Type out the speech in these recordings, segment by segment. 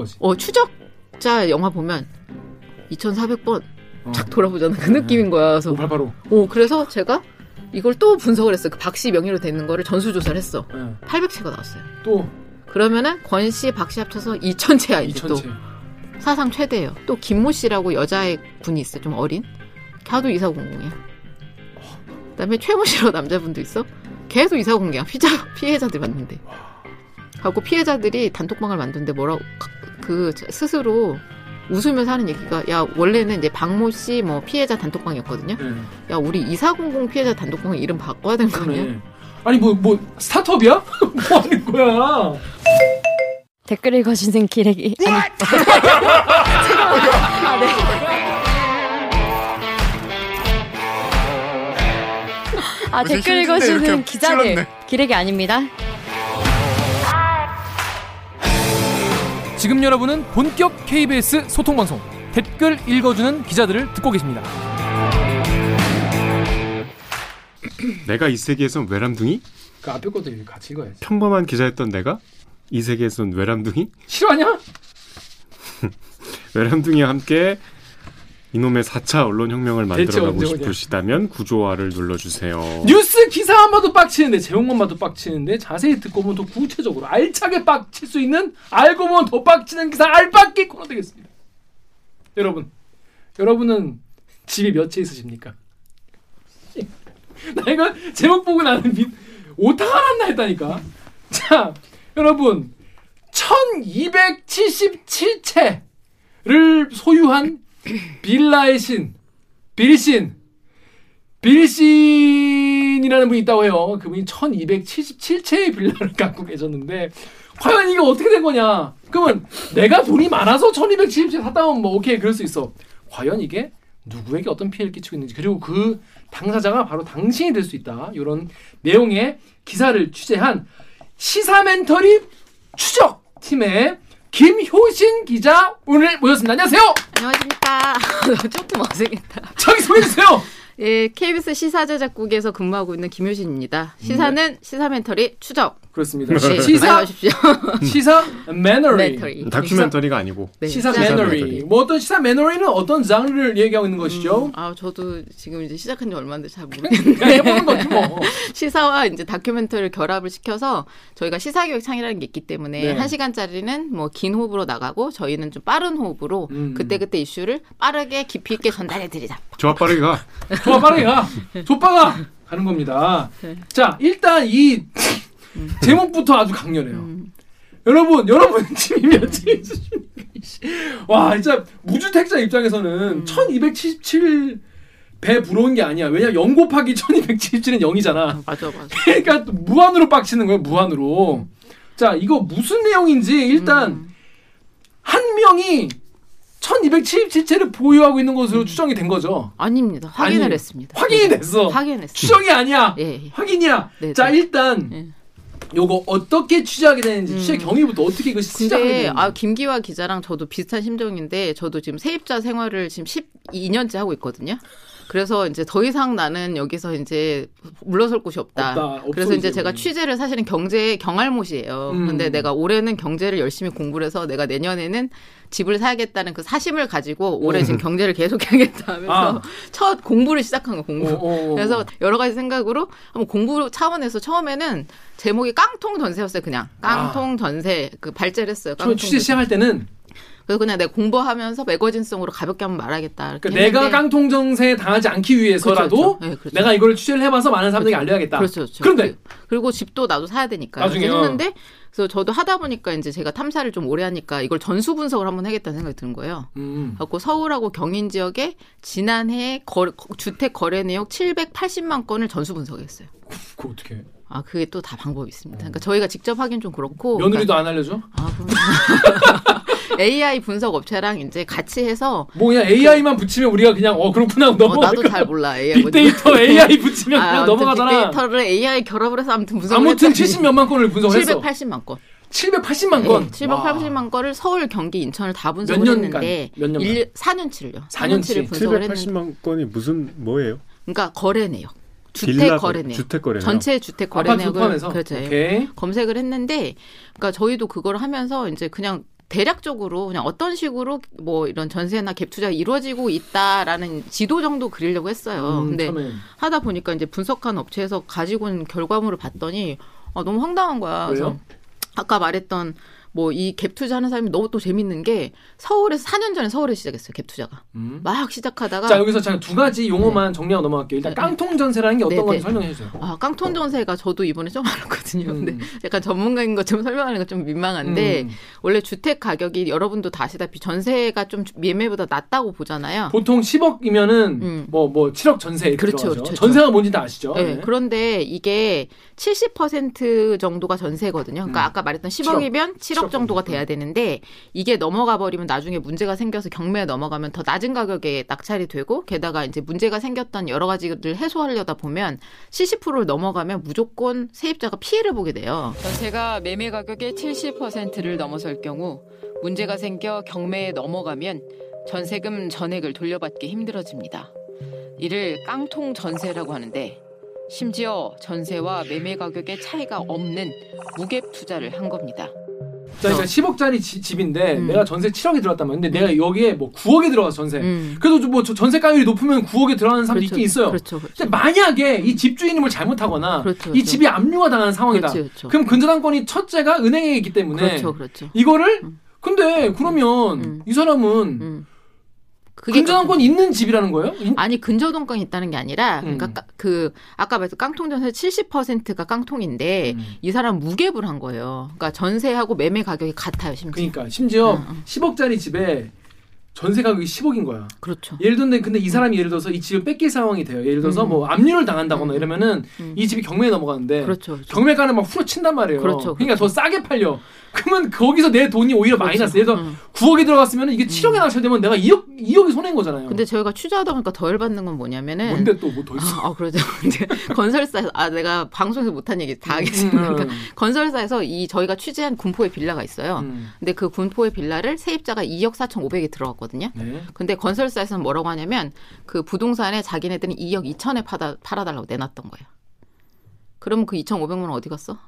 거지. 어 추적자 영화 보면 2,400번 착 돌아보잖아. 그 느낌인 거야. 그래서 5885. 오 그래서 제가 이걸 또 분석을 했어요. 그 박씨 명의로 돼 있는 거를 전수조사를 했어. 예. 800채가 나왔어요. 또 그러면은 권 씨, 박 씨 합쳐서 2,000채야 이제 또 2천채. 사상 최대예요. 또 김모 씨라고 여자의 분이 있어요. 좀 어린. 걔도 이사공공이야. 그 다음에 최모 씨라고 남자분도 있어. 걔도 이사공공이야. 피자 피해자들 맞는데. 하고 피해자들이 단톡방을 만드는데 뭐라고 그 스스로 웃으면서 하는 얘기가 야 원래는 이제 박모 씨 뭐 피해자 단톡방이었거든요. 예. 야 우리 이사공공 피해자 단톡방 이름 바꿔야 되는 거 아니야? 그러네. 아니 뭐뭐 스타트업이야? 뭐 하는 거야? 댓글 읽어주는 기레기. 아니, 아, 네. 아, 무슨 댓글 읽어주는 기자들. 기레기 아닙니다. 지금 여러분은 본격 KBS 소통 방송 댓글 읽어주는 기자들을 듣고 계십니다. 내가 이 세계에선 외람둥이? 그 앞에 것도 같이 읽어야지. 평범한 기자였던 내가 이 세계에선 외람둥이? 싫어하냐? 외람둥이와 함께 이놈의 4차 언론혁명을 만들어가고? 싶으시다면 구조화를 눌러주세요. 뉴스 기사만 봐도 빡치는데 제목만 봐도 빡치는데 자세히 듣고 보면 더 구체적으로 알차게 빡칠 수 있는 알고 보면 더 빡치는 기사 알빡기 코너 되겠습니다. 여러분, 여러분은 집이 몇 채 있으십니까? 나 이거 제목 보고 나는 미, 오타가 났나 했다니까. 자, 여러분 1277채를 소유한 빌라의 신 빌신 빌신이라는 분이 있다고 해요. 그분이 1277채의 빌라를 갖고 계셨는데 과연 이게 어떻게 된 거냐? 그러면 내가 돈이 많아서 1277채 샀다면 뭐 오케이 그럴 수 있어. 과연 이게 누구에게 어떤 피해를 끼치고 있는지 그리고 그 당사자가 바로 당신이 될 수 있다. 이런 내용의 기사를 취재한 시사멘터리 추적 팀의 김효신 기자 오늘 모셨습니다. 안녕하세요. 안녕하십니까. 조금 어색했다. 자기 소개해 주세요. 예, KBS 시사제작국에서 근무하고 있는 김효신입니다. 시사는 시사멘터리 추적. 그렇습니다. 네, 음. 시사. 시사 매너리 멘터리. 다큐멘터리가 아니고 네, 시사 시사 매너리 매너리. 뭐 어떤 시사 매너리는 어떤 장르를 얘기하고 있는 것이죠? 음, 아, 저도 지금 이제 시작한 지 얼마인데 잘 모르겠는데. 해보는 거지 뭐. 시사와 이제 다큐멘터리를 결합을 시켜서 저희가 시사 교육 창이라는 게 있기 때문에 네. 한 시간짜리는 뭐 긴 호흡으로 나가고 저희는 좀 빠른 호흡으로 음. 그때그때 이슈를 빠르게 깊이 있게 전달해 드리자. 좋아 빠르게 가. 좋아 빠르게 가. 족빠가 가는 겁니다. 네. 자 일단 이 제목부터 아주 강렬해요. 음. 여러분 여러분 집이 몇채 있으십니까? 와 진짜 무주택자 입장에서는 음. 1277 배 부러운 게 아니야. 왜냐 면0 곱하기 1277은 0이잖아. 맞아, 맞아. 그러니까 또 무한으로 빡치는 거예요. 무한으로. 자 이거 무슨 내용인지 일단 음. 한 명이 1277채를 보유하고 있는 것으로 추정이 된 거죠. 아닙니다. 확인을 아니, 했습니다. 확인이 네. 됐어. 확인했어요. 추정이 아니야. 예, 예. 확인이야. 네, 자 네. 일단 예. 요거 어떻게 취재하게 되는지 음. 취재 경위부터 어떻게 이거 시작하게 되는지. 아 김기화 기자랑 저도 비슷한 심정인데 저도 지금 세입자 생활을 지금 12년째 하고 있거든요. 그래서 이제 더 이상 나는 여기서 이제 물러설 곳이 없다. 없다. 그래서 이제 제가 우리. 취재를 사실은 경제 경알못이에요. 음. 근데 내가 올해는 경제를 열심히 공부를 해서 내가 내년에는 집을 사야겠다는 그 사심을 가지고 올해 지금 경제를 계속 해야겠다 하면서 음. 아. 첫 공부를 시작한 거 공부. 어, 어, 어. 그래서 여러 가지 생각으로 한번 공부 차원에서 처음에는 제목이 깡통 전세였어요. 그냥 깡통 전세 그 발제를 했어요. 깡통 취재. 시작할 때는 그래서 그냥 내가 공부하면서 매거진성으로 가볍게 한번 말하겠다. 그러니까 내가 했는데 깡통정세에 당하지 않기 위해서라도 그렇죠, 그렇죠. 네, 그렇죠. 내가 이거를 취재를 해봐서 많은 사람들에게 알려야겠다. 그렇죠, 그렇죠. 그런데 그리고 집도 나도 사야 되니까 나중에. 했는데 그래서 저도 하다 보니까 이제 제가 탐사를 좀 오래 하니까 이걸 전수 분석을 한번 하겠다는 생각이 드는 거예요. 음. 갖고 서울하고 경인 지역에 지난해 거, 주택 거래 내역 780만 건을 전수 분석했어요. 그거 어떻게? 해? 아 그게 또 다 방법이 있습니다. 그러니까 저희가 직접 하긴 좀 그렇고 며느리도 안 알려줘? 그러니까, 아, 그럼 AI 분석 업체랑 이제 같이 해서 뭐 그냥 AI만 붙이면 우리가 그냥 어 그렇구나 어, 넘어가. 나도 잘 몰라 AI 뭔지. 빅데이터 AI 붙이면 아, 그냥 넘어가잖아. 빅데이터를 AI 결합을 해서 아무튼 분석을 아무튼 했더니 70 몇만 건을 분석했어. 780만 건. 780만 건. 네, 780만 건을 서울, 경기, 인천을 다 분석을 몇 년간? 했는데 몇 년간? 1, 4년치를요. 4년치. 4년치를 분석을 했는데 780만 건이 무슨 뭐예요? 그러니까 거래 내역. 주택 거래 거- 내역. 주택 거래 내역. 전체 주택 거래 내역을. 그렇죠. 검색을 했는데 그러니까 저희도 그걸 하면서 이제 그냥 대략적으로 그냥 어떤 식으로 뭐 이런 전세나 갭 투자가 이루어지고 있다라는 지도 정도 그리려고 했어요. 음, 근데 처음에. 하다 보니까 이제 분석한 업체에서 가지고 온 결과물을 봤더니 아, 너무 황당한 거야. 그래서 왜요? 아까 말했던 뭐 이 갭 투자하는 사람이 너무 또 재밌는 게 서울에서 4년 전에 서울에 시작했어요. 갭 투자가 음. 막 시작하다가 자 여기서 제가 두 가지 용어만 정리하고 넘어갈게요. 일단 네. 깡통 전세라는 게 어떤 네, 건지 네. 설명해 주세요. 아, 깡통 전세가 저도 이번에 처음 알았거든요. 근데 음. 약간 전문가인 것처럼 설명하는 건 좀 민망한데 음. 원래 주택 가격이 여러분도 다 아시다시피 전세가 좀 매매보다 낮다고 보잖아요. 보통 10억이면은 음. 뭐뭐 7억 전세 이렇게 그렇죠. 그렇죠. 전세가 뭔지 다 아시죠? 네, 네. 그런데 이게 70% 정도가 전세거든요. 그러니까 음. 아까 말했던 10억이면 7억, 정도가 돼야 되는데 이게 넘어가 버리면 나중에 문제가 생겨서 경매에 넘어가면 더 낮은 가격에 낙찰이 되고 게다가 이제 문제가 생겼던 여러 가지를 해소하려다 보면 70%를 넘어가면 무조건 세입자가 피해를 보게 돼요. 전세가 매매 가격의 70%를 넘어설 경우 문제가 생겨 경매에 넘어가면 전세금 전액을 돌려받기 힘들어집니다. 이를 깡통 전세라고 하는데 심지어 전세와 매매 가격의 차이가 없는 무갭 투자를 한 겁니다. 자, 그러니까 10억짜리 집인데 음. 내가 전세 7억이 들어갔다면 근데 내가 여기에 뭐 9억에 들어가서 전세. 음. 그래도 뭐 저- 전세 가율이 높으면 9억에 들어가는 사람도 있긴 있어요. 그렇죠. 그렇죠. 근데 만약에 이 집주인이 뭘 잘못하거나 그렇죠, 이 그렇죠. 집이 압류가 당하는 상황이다. 그렇죠, 그렇죠. 그럼 근저당권이 첫째가 은행에 있기 때문에 그렇죠, 그렇죠. 이거를 음. 근데 그러면 음. 이 사람은 음. 그게 근저당권 있는 집이라는 거예요? 인- 아니 근저당권이 있다는 게 아니라 음. 그러니까 까- 그 아까 말했던 깡통 전세 70%가 깡통인데 음. 이 사람 무갭을 한 거예요. 그러니까 전세하고 매매 가격이 같아요, 심지어. 그러니까 심지어 음, 음. 10억짜리 집에 전세 가격이 10억인 거야. 그렇죠. 예를 들는데 근데 이 사람이 예를 들어서 이 집을 뺏길 상황이 돼요. 예를 들어서 음. 뭐 압류를 당한다거나 음. 이러면은 음. 이 집이 경매에 넘어가는데 그렇죠. 그렇죠. 경매가는 막 후려친단 말이에요. 그렇죠, 그러니까 그렇죠. 더 싸게 팔려. 그러면 거기서 내 돈이 오히려 마이너스. 예를 들어 음. 9억이 들어갔으면 이게 7억에 낙찰되면 내가 2억 2억이 손해인 거잖아요. 근데 저희가 취재하다 보니까 더 열받는 건 뭐냐면은 뭔데 또 뭐 더 있어? 아, 아, 그러죠. 이제 건설사에서 아 내가 방송에서 못한 얘기 다 하겠습니다. 음, 그러니까 건설사에서 이 저희가 취재한 군포의 빌라가 있어요. 음. 근데 그 군포의 빌라를 세입자가 2억 4천5백에 들어갔거든요. 네. 근데 건설사에서는 뭐라고 하냐면 그 부동산에 자기네들은 2억 2천에 팔아, 팔아달라고 내놨던 거예요. 그러면 그 2,500만 원 어디 갔어?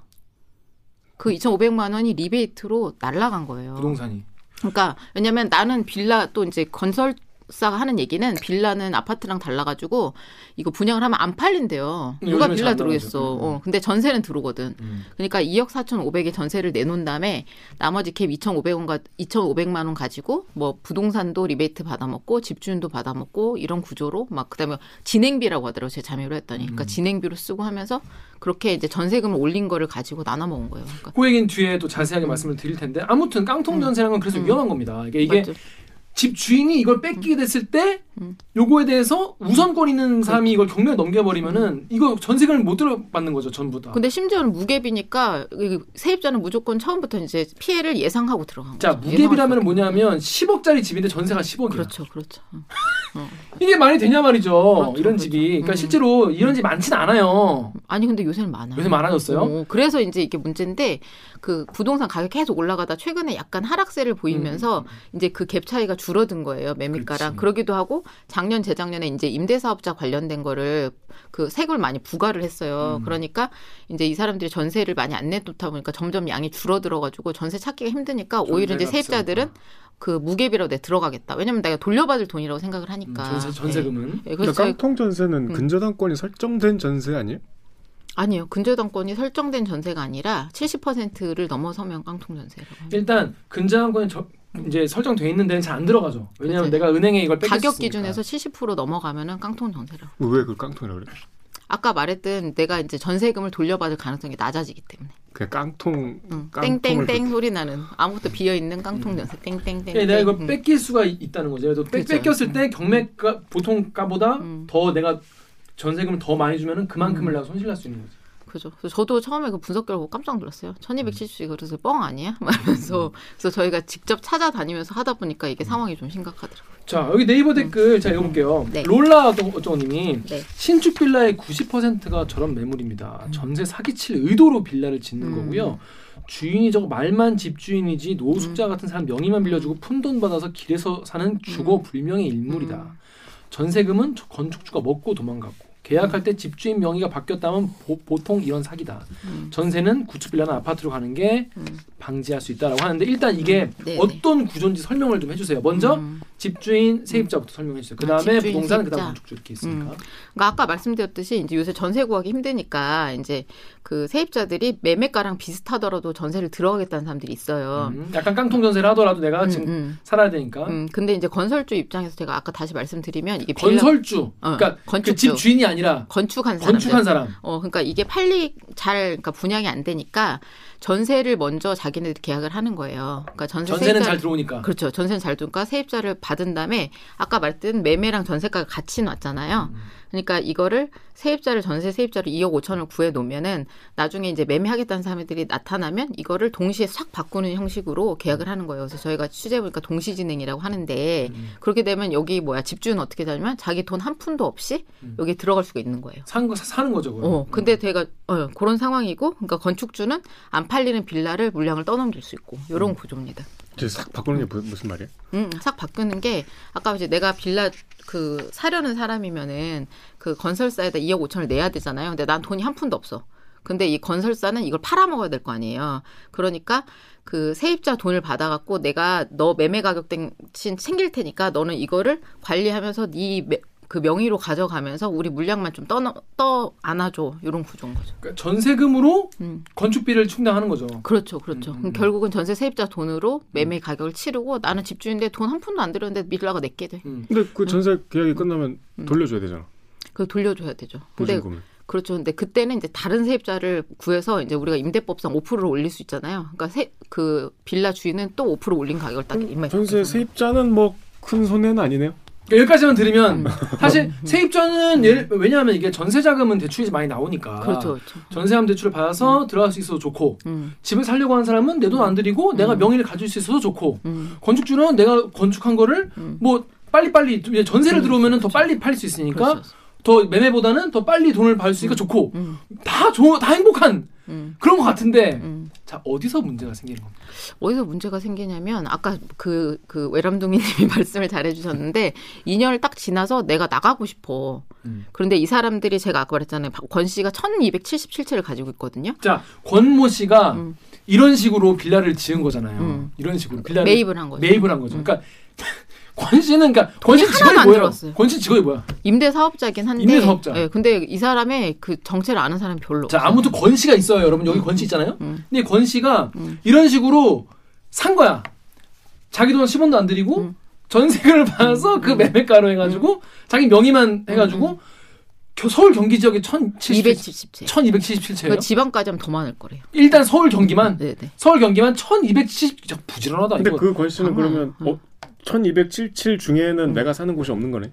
그 2,500만 원이 리베이트로 날라간 거예요. 부동산이. 그러니까 왜냐면 나는 빌라 또 이제 건설 사가 하는 얘기는 빌라는 아파트랑 달라가지고 이거 분양을 하면 안 팔린대요. 음, 누가 빌라 들어오겠어. 음. 어, 근데 전세는 들어오거든. 음. 그러니까 2억 4,500에 전세를 내놓은 다음에 나머지 갭 2,500원 가 2,500만 원 가지고 뭐 부동산도 리베이트 받아먹고 집주인도 받아먹고 이런 구조로 막 그다음에 진행비라고 하더라고요. 제가 자료를 했더니. 그러니까 음. 진행비로 쓰고 하면서 그렇게 이제 전세금을 올린 거를 가지고 나눠 먹은 거예요. 그러니까 그 얘기는 뒤에 또 자세하게 말씀을 드릴 텐데 아무튼 깡통 전세라는 건 그래서 음. 위험한 겁니다. 이게 이게? 집 주인이 이걸 뺏기게 됐을 때 음. 요거에 대해서 우선권 있는 사람이 이걸 경매에 넘겨버리면은 이거 전세금을 못 들어받는 거죠 전부 다. 근데 심지어는 무갭이니까 이 세입자는 무조건 처음부터 이제 피해를 예상하고 들어간 자 거죠. 무갭이라면 수 뭐냐면 10억짜리 집인데 전세가 10억이야. 없- 그렇죠, 그렇죠. 응. 어. 이게 말이 되냐 말이죠. 그렇죠, 이런 그렇죠. 집이. 그러니까 음. 실제로 이런 집 많진 않아요. 아니 근데 요새는 많아요. 요새 많아졌어요. 어, 그래서 이제 이게 문제인데 그 부동산 가격 계속 올라가다 최근에 약간 하락세를 보이면서 음. 이제 그 갭 차이가 줄어든 거예요 매매가랑 그렇지. 그러기도 하고 작년 재작년에 이제 임대 사업자 관련된 거를 그 세금을 많이 부과를 했어요. 음. 그러니까 이제 이 사람들이 전세를 많이 안 내놓다 보니까 점점 양이 줄어들어 가지고 전세 찾기가 힘드니까 오히려 이제 세입자들은 그내 들어가겠다. 왜냐면 내가 돌려받을 돈이라고 생각을 음, 하니까. 전세 전세금은. 예. 예, 그래서 그러니까 깡통 전세는 음. 근저당권이 설정된 전세 아니에요? 아니요. 근저당권이 설정된 전세가 아니라 70%를 넘어서면 깡통 전세라고 합니다. 일단 근저당권이 저- 이제 설정돼 있는 데는 잘 안 들어가죠. 왜냐하면 그치. 내가 은행에 이걸 뺏겼으니까. 가격 기준에서 70% 넘어가면은 깡통 전세라고. 왜 그 깡통이라고 그래? 아까 말했던 내가 이제 전세금을 돌려받을 가능성이 낮아지기 때문에. 그냥 깡통 응. 땡땡땡 소리 나는 아무것도 비어 있는 깡통 전세. 땡땡땡. 그러니까 내가 이걸 응. 뺏길 수가 있- 있다는 거죠. 그래서 뺏, 그렇죠. 뺏겼을 때 경매가 보통 가보다 음. 더 내가 전세금을 더 많이 주면은 그만큼을 음. 내가 손실 날 수 있는 거죠. 그죠. 그래서 저도 처음에 그 분석 결과 깜짝 놀랐어요. 1270이 그래서 뻥 아니야? 말면서 그래서 저희가 직접 찾아다니면서 하다 보니까 이게 상황이 좀 심각하더라고요. 자 여기 네이버 댓글 자 읽어볼게요. 네. 롤라 어쩌님이 네. 신축 빌라의 90%가 저런 매물입니다. 전세 사기칠 의도로 빌라를 짓는 음. 거고요. 주인이 저거 말만 집주인이지 노숙자 같은 사람 명의만 빌려주고 푼돈 받아서 길에서 사는 주거 불명의 인물이다. 음. 전세금은 저 건축주가 먹고 도망갔고 계약할 때 집주인 명의가 바뀌었다면 보, 통 이런 사기다. 음. 전세는 구축 빌라나 아파트로 가는 게 음. 방지할 수 있다라고 하는데 일단 이게 음. 네, 어떤 구조인지 설명을 좀 해주세요. 먼저 음. 집주인 세입자부터 설명해 주세요. 그 아, 다음에 집주인, 부동산. 그 다음 건축주 이렇게 있으니까. 그러니까 아까 말씀드렸듯이 이제 요새 전세 구하기 힘드니까 이제 그 세입자들이 매매가랑 비슷하더라도 전세를 들어가겠다는 사람들이 있어요. 음, 약간 깡통 전세를 하더라도 내가 음, 지금 음. 살아야 되니까. 음, 근데 이제 건설주 입장에서 제가 아까 다시 말씀드리면 이게 건설주, 어, 그러니까 그 건축주. 집 주인이 아니라 건축한 사람 건축한 사람. 어, 그러니까 이게 팔리 잘 그러니까 분양이 안 되니까 전세를 먼저 자기네들이 계약을 하는 거예요. 그러니까 전세 전세는 세입자- 잘 들어오니까. 그렇죠. 전세는 잘 들어오니까 세입자를 받은 다음에 아까 말했던 매매랑 전세가가 같이 놨잖아요. 음. 그러니까 이거를 세입자를 전세 세입자를 2억 5천을 구해 놓으면은 나중에 이제 매매하겠다는 사람들이 나타나면 이거를 동시에 싹 바꾸는 형식으로 계약을 하는 거예요. 그래서 저희가 취재 보니까 동시 진행이라고 하는데 음. 그렇게 되면 여기 뭐야 집주는 어떻게 되냐면 자기 돈 한 푼도 없이 음. 여기 들어갈 수가 있는 거예요. 산 거, 사는 거죠. 그건. 어, 근데 제가 어, 그런 상황이고, 그러니까 건축주는 안 팔리는 빌라를 물량을 떠넘길 수 있고, 이런 음. 구조입니다. 싹 바꾸는 게 무- 무슨 말이야? 음, 싹 바꾸는 게 아까 이제 내가 빌라 그 사려는 사람이면은 그 건설사에다 2억 5천을 내야 되잖아요. 근데 난 돈이 한 푼도 없어. 근데 이 건설사는 이걸 팔아먹어야 될 거 아니에요. 그러니까 그 세입자 돈을 받아갖고 내가 너 매매 가격 대신 챙길 테니까 너는 이거를 관리하면서 네 그 명의로 가져가면서 우리 물량만 좀 떠, 떠 안아줘. 이런 구조인 거죠. 그러니까 전세금으로 음. 건축비를 충당하는 거죠. 그렇죠, 그렇죠. 음, 음, 음. 결국은 전세 세입자 돈으로 매매 가격을 치르고 나는 집주인데 돈 한 푼도 안 들였는데 빌라가 내게 돼. 음. 근데 그 전세 계약이 끝나면 음. 돌려줘야 되잖아. 그거 돌려줘야 되죠. 근데 보증금을. 그렇죠. 근데 그때는 이제 다른 세입자를 구해서 이제 우리가 임대법상 5%를 올릴 수 있잖아요. 그러니까 세, 그 빌라 주인은 또 5% 올린 가격을 딱 입만 전세 세입자는 뭐 큰 손해는 아니네요. 그러니까 여기까지만 들으면 음. 사실 세입자는 예를, 왜냐하면 이게 전세 자금은 대출이 많이 나오니까 그렇죠, 그렇죠. 전세함 대출을 받아서 들어갈 수 있어서 좋고 음, 집을 살려고 하는 사람은 내 돈 안 들이고 내가 명의를 가질 수 있어서 좋고 음, 건축주는 내가 건축한 거를 음. 뭐 빨리빨리 이제 전세를 음, 들어오면은 더 빨리 팔릴 수 있으니까 그렇죠. 더 매매보다는 더 빨리 돈을 받을 수 있으니까 좋고 음, 다 좋, 다 행복한 음, 그런 것 같은데 음. 자 어디서 문제가 생기는 겁니까? 어디서 문제가 생기냐면 아까 그, 그 외람둥이님이 말씀을 잘해주셨는데 2년을 딱 지나서 내가 나가고 싶어. 음. 그런데 이 사람들이 제가 아까 말했잖아요. 권 씨가 1277채를 가지고 있거든요. 자 권모 씨가 음. 이런 식으로 빌라를 지은 거잖아요. 음. 이런 식으로 빌라를 매입을 한 거죠. 매입을 한 거죠. 음. 그러니까 권 씨는 그러니까 권씨 돈이 직업이 뭐예요? 들어왔어요. 권씨 직업이 뭐야? 임대 사업자긴 한데. 임대 사업자. 예, 근데 이 사람의 그 정체를 아는 사람이 별로 자 없어요. 아무튼 권 씨가 있어요, 여러분 여기 권씨 있잖아요. 음. 근데 권 씨가 음. 이런 식으로 산 거야. 자기 돈 10원도 안 들이고 음. 전세금을 받아서 그 매매가로 해가지고 자기 명의만 해가지고 겨- 서울 경기 지역에 1,070, 270채. 1,277채예요. 그 지방까지 하면 더 많을 거래요. 일단 서울 경기만 네, 네. 서울 경기만 1,270. 저 부지런하다 근데 이거. 그 권 씨는 장난 그러면. 어, 1277 중에는 음. 내가 사는 곳이 없는 거네.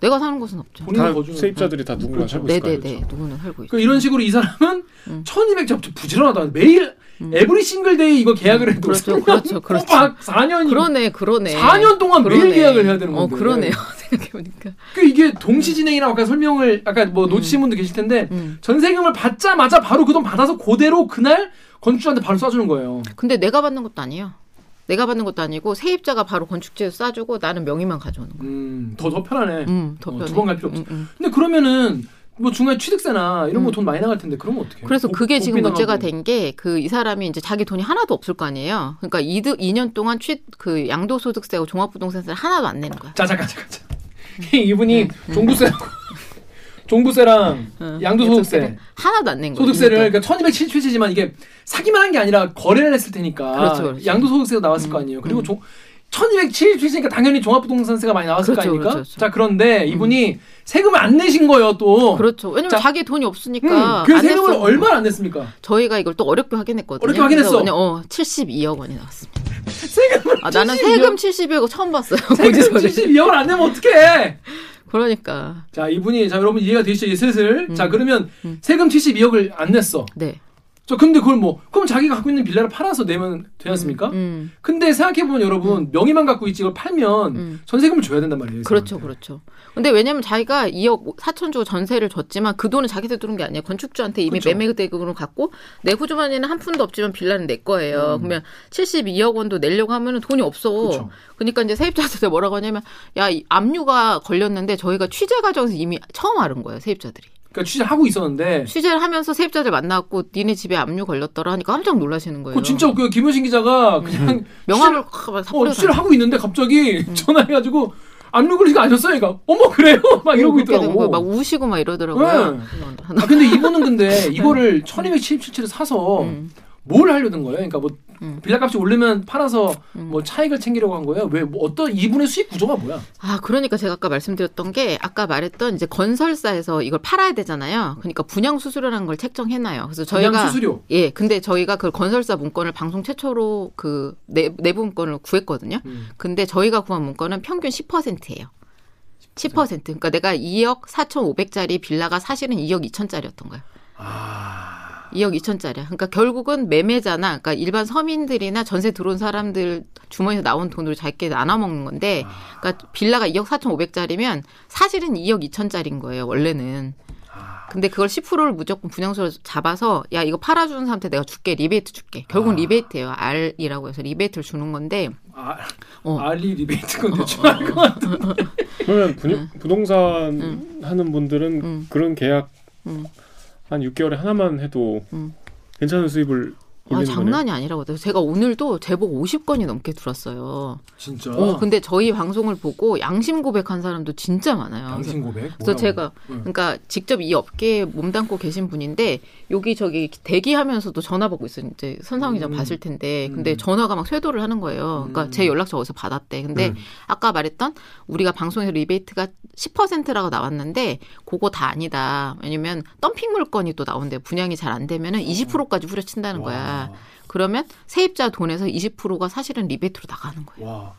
내가 사는 곳은 없죠. 다 세입자들이 다 누군가 그렇죠. 살고 있을 거 네, 아니에요. 네, 네. 누구는 살고 있죠. 그 이런 식으로 이 사람은 음. 1,200. 저 부지런하다. 매일 음. every single day 이거 계약을 해도 그렇죠, 4년 그렇죠, 그렇죠. 꼬박 4년이 그러네, 그러네. 4년 동안 매일 그러네. 계약을 해야 되는 건데. 어, 그러네요. 생각해 보니까. 그 이게 동시 진행이라고 아까 설명을 아까 뭐 놓치신 분도 계실 텐데 음. 전세금을 받자마자 바로 그 돈 받아서 그대로 그날 건축주한테 바로 쏴 주는 거예요. 근데 내가 받는 것도 아니에요. 내가 받는 것도 아니고 세입자가 바로 건축지에서 싸주고 나는 명의만 가져오는 거야. 음, 더, 더 편하네. 음, 더 어, 편해. 두번 갈 필요 없어. 음, 음. 근데 그러면은 뭐 중간에 취득세나 이런 거 음. 돈 많이 나갈 텐데 거 어떻게? 그래서 그게 지금 문제가 된 게 그 이 사람이 이제 자기 돈이 하나도 없을 거 아니에요. 그러니까 이득 2년 동안 취 그 양도소득세하고 종합부동산세를 하나도 안 내는 거야. 자 잠깐 잠깐 잠깐. 이분이 음. 종부세 종부세랑 어, 양도소득세, 하나도 안 낸 거야. 소득세를 2년 그러니까 1277세지만 이게 사기만 한 게 아니라 거래를 했을 테니까 그렇죠, 그렇죠. 양도소득세가 나왔을 음, 거 아니에요. 그리고 음. 종 1277세니까 당연히 종합부동산세가 많이 나왔을 그렇죠, 거 아닙니까? 그렇죠, 그렇죠. 자 그런데 이분이 세금을 안 내신 거예요 또. 그렇죠. 왜냐면 자, 자기 돈이 없으니까 음, 그안 세금을. 얼마나 안 냈습니까? 저희가 이걸 또 어렵게 확인했거든요. 어렵게 확인했어. 그래서 어, 72억 원이 나왔습니다. 세금을 아, 나는 72억? 세금 72억 처음 봤어요. 세금 고지서를. 72억을 안 내면 어떡해? 그러니까. 자 이분이 자 여러분 이해가 되시죠? 이제 슬슬 음. 자 그러면 음. 세금 72억을 안 냈어. 네. 저 근데 그걸 뭐 그럼 자기가 갖고 있는 빌라를 팔아서 내면 되지 않습니까? 음, 근데 생각해 보면 여러분 명의만 갖고 있지 이걸 팔면 음. 전세금을 줘야 된단 말이에요. 이 그렇죠, 사람한테. 그렇죠. 근데 왜냐면 자기가 2억 4천 주고 전세를 줬지만 그 돈은 자기한테 들은 게 아니에요. 건축주한테 이미 그렇죠. 매매 대금으로 갖고 내 후주머니는 한 푼도 없지만 빌라는 내 거예요. 음. 그러면 72억 원도 내려고 하면은 돈이 없어. 그렇죠. 그러니까 이제 세입자한테 뭐라고 하냐면 야, 이 압류가 걸렸는데 저희가 취재 과정에서 이미 처음 알은 거예요, 세입자들이. 그러니까 취재하고 있었는데 취재를 하면서 세입자들 만나고 니네 집에 압류 걸렸더라 하니까 깜짝 놀라시는 거예요. 그 진짜 웃겨요. 김효신 기자가 그냥 명함을 취재를- 어, 취재를 하고 있는데 갑자기 음. 전화해가지고 압류 걸리가 아셨어요? 그러니까 어머 그래요? 막 이러고. 있더라고. 막 우시고 막 이러더라고요. 네. 아 근데 이분은 근데 이거를 1277채를 사서 음. 뭘 하려던 거예요? 그러니까 뭐 음. 빌라 값이 오르면 팔아서 음. 뭐 차익을 챙기려고 한 거예요? 왜 뭐 어떤 이분의 수익 구조가 뭐야? 아, 그러니까 제가 아까 말씀드렸던 게 아까 말했던 이제 건설사에서 이걸 팔아야 되잖아요. 그러니까 분양 수수료라는 걸 책정해놔요. 그래서 저희가 수수료. 예, 근데 저희가 그 건설사 문건을 방송 최초로 그 내, 내부 문건을 구했거든요. 음. 근데 저희가 구한 문건은 평균 10%예요. 10%. 그러니까 내가 2억 4,500짜리 빌라가 사실은 2억 2천짜리였던 거예요. 아 2억 2천짜리야. 그러니까 결국은 매매자나, 그러니까 일반 서민들이나 전세 들어온 사람들 주머니에서 나온 돈으로 작게 나눠 먹는 건데, 그러니까 빌라가 2억 4,500짜리면 사실은 2억 2천짜리인 거예요. 원래는. 아. 근데 그걸 10%를 무조건 분양소로 잡아서 야 이거 팔아주는 사람한테 내가 줄게 리베이트 줄게 결국 은 아. 리베이트예요 R이라고 해서 리베이트를 주는 건데 아, 어. R이 리베이트 건 대충 알것 같아. 그러면 부, 부동산 음. 하는 분들은 음. 그런 계약 음. 한 6개월에 하나만 해도 음. 괜찮은 수입을 아. 장난이 아니라고. 제가 오늘도 제복 50건이 넘게 들었어요. 진짜. 어, 근데 저희 방송을 보고 양심 고백한 사람도 진짜 많아요. 당신 고백. 그래서 뭐라고? 제가 응. 그러니까 직접 이 업계에 몸담고 계신 분인데 여기 저기 대기하면서도 전화 받고 있어요. 이제 선상훈 기자 음. 봤을 텐데 근데 음. 전화가 막 쇄도를 하는 거예요. 그러니까 음. 제 연락처 어디서 받았대. 근데 음. 아까 말했던 우리가 방송에서 리베이트가 10%라고 나왔는데 그거 다 아니다. 왜냐면 덤핑 물건이 또 나온대. 분양이 잘 안 되면은 20%까지 후려친다는 거야. 와. 그러면 세입자 돈에서 20%가 사실은 리베이트로 나가는 거예요. 와.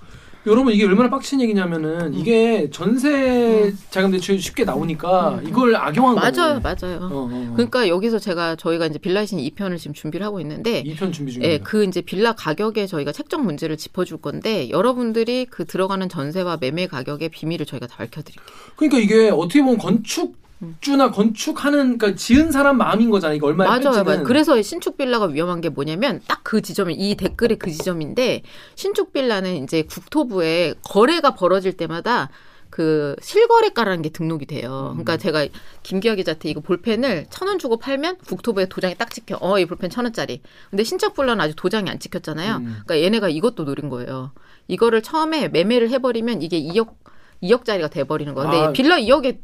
여러분 이게 얼마나 빡친 얘기냐면은 이게 전세 자금 대출 쉽게 나오니까 음. 이걸 악용한 맞아요, 거고. 맞아요. 어, 어, 어. 그러니까 여기서 제가 저희가 이제 빌라신 2편을 지금 준비를 하고 있는데 2편 준비 중입니다. 예, 그 이제 빌라 가격에 저희가 책정 문제를 짚어 줄 건데 여러분들이 그 들어가는 전세와 매매 가격의 비밀을 저희가 다 밝혀 드릴게요. 그러니까 이게 어떻게 보면 건축 주나 건축하는 그러니까 지은 사람 마음인 거잖아요. 이거 얼마에 맞아요. 맞아요. 그래서 신축 빌라가 위험한 게 뭐냐면 딱 그 지점이 이 댓글의 그 지점인데 신축 빌라는 이제 국토부에 거래가 벌어질 때마다 그 실거래가라는 게 등록이 돼요. 음. 그러니까 제가 김기아 기자한테 이거 볼펜을 천 원 주고 팔면 국토부에 도장이 딱 찍혀. 어, 이 볼펜 천 원짜리. 근데 신축 빌라는 아직 도장이 안 찍혔잖아요. 음. 그러니까 얘네가 이것도 노린 거예요. 이거를 처음에 매매를 해버리면 이게 2억 2억짜리가 돼버리는 거예요. 근데 아. 빌라 2억에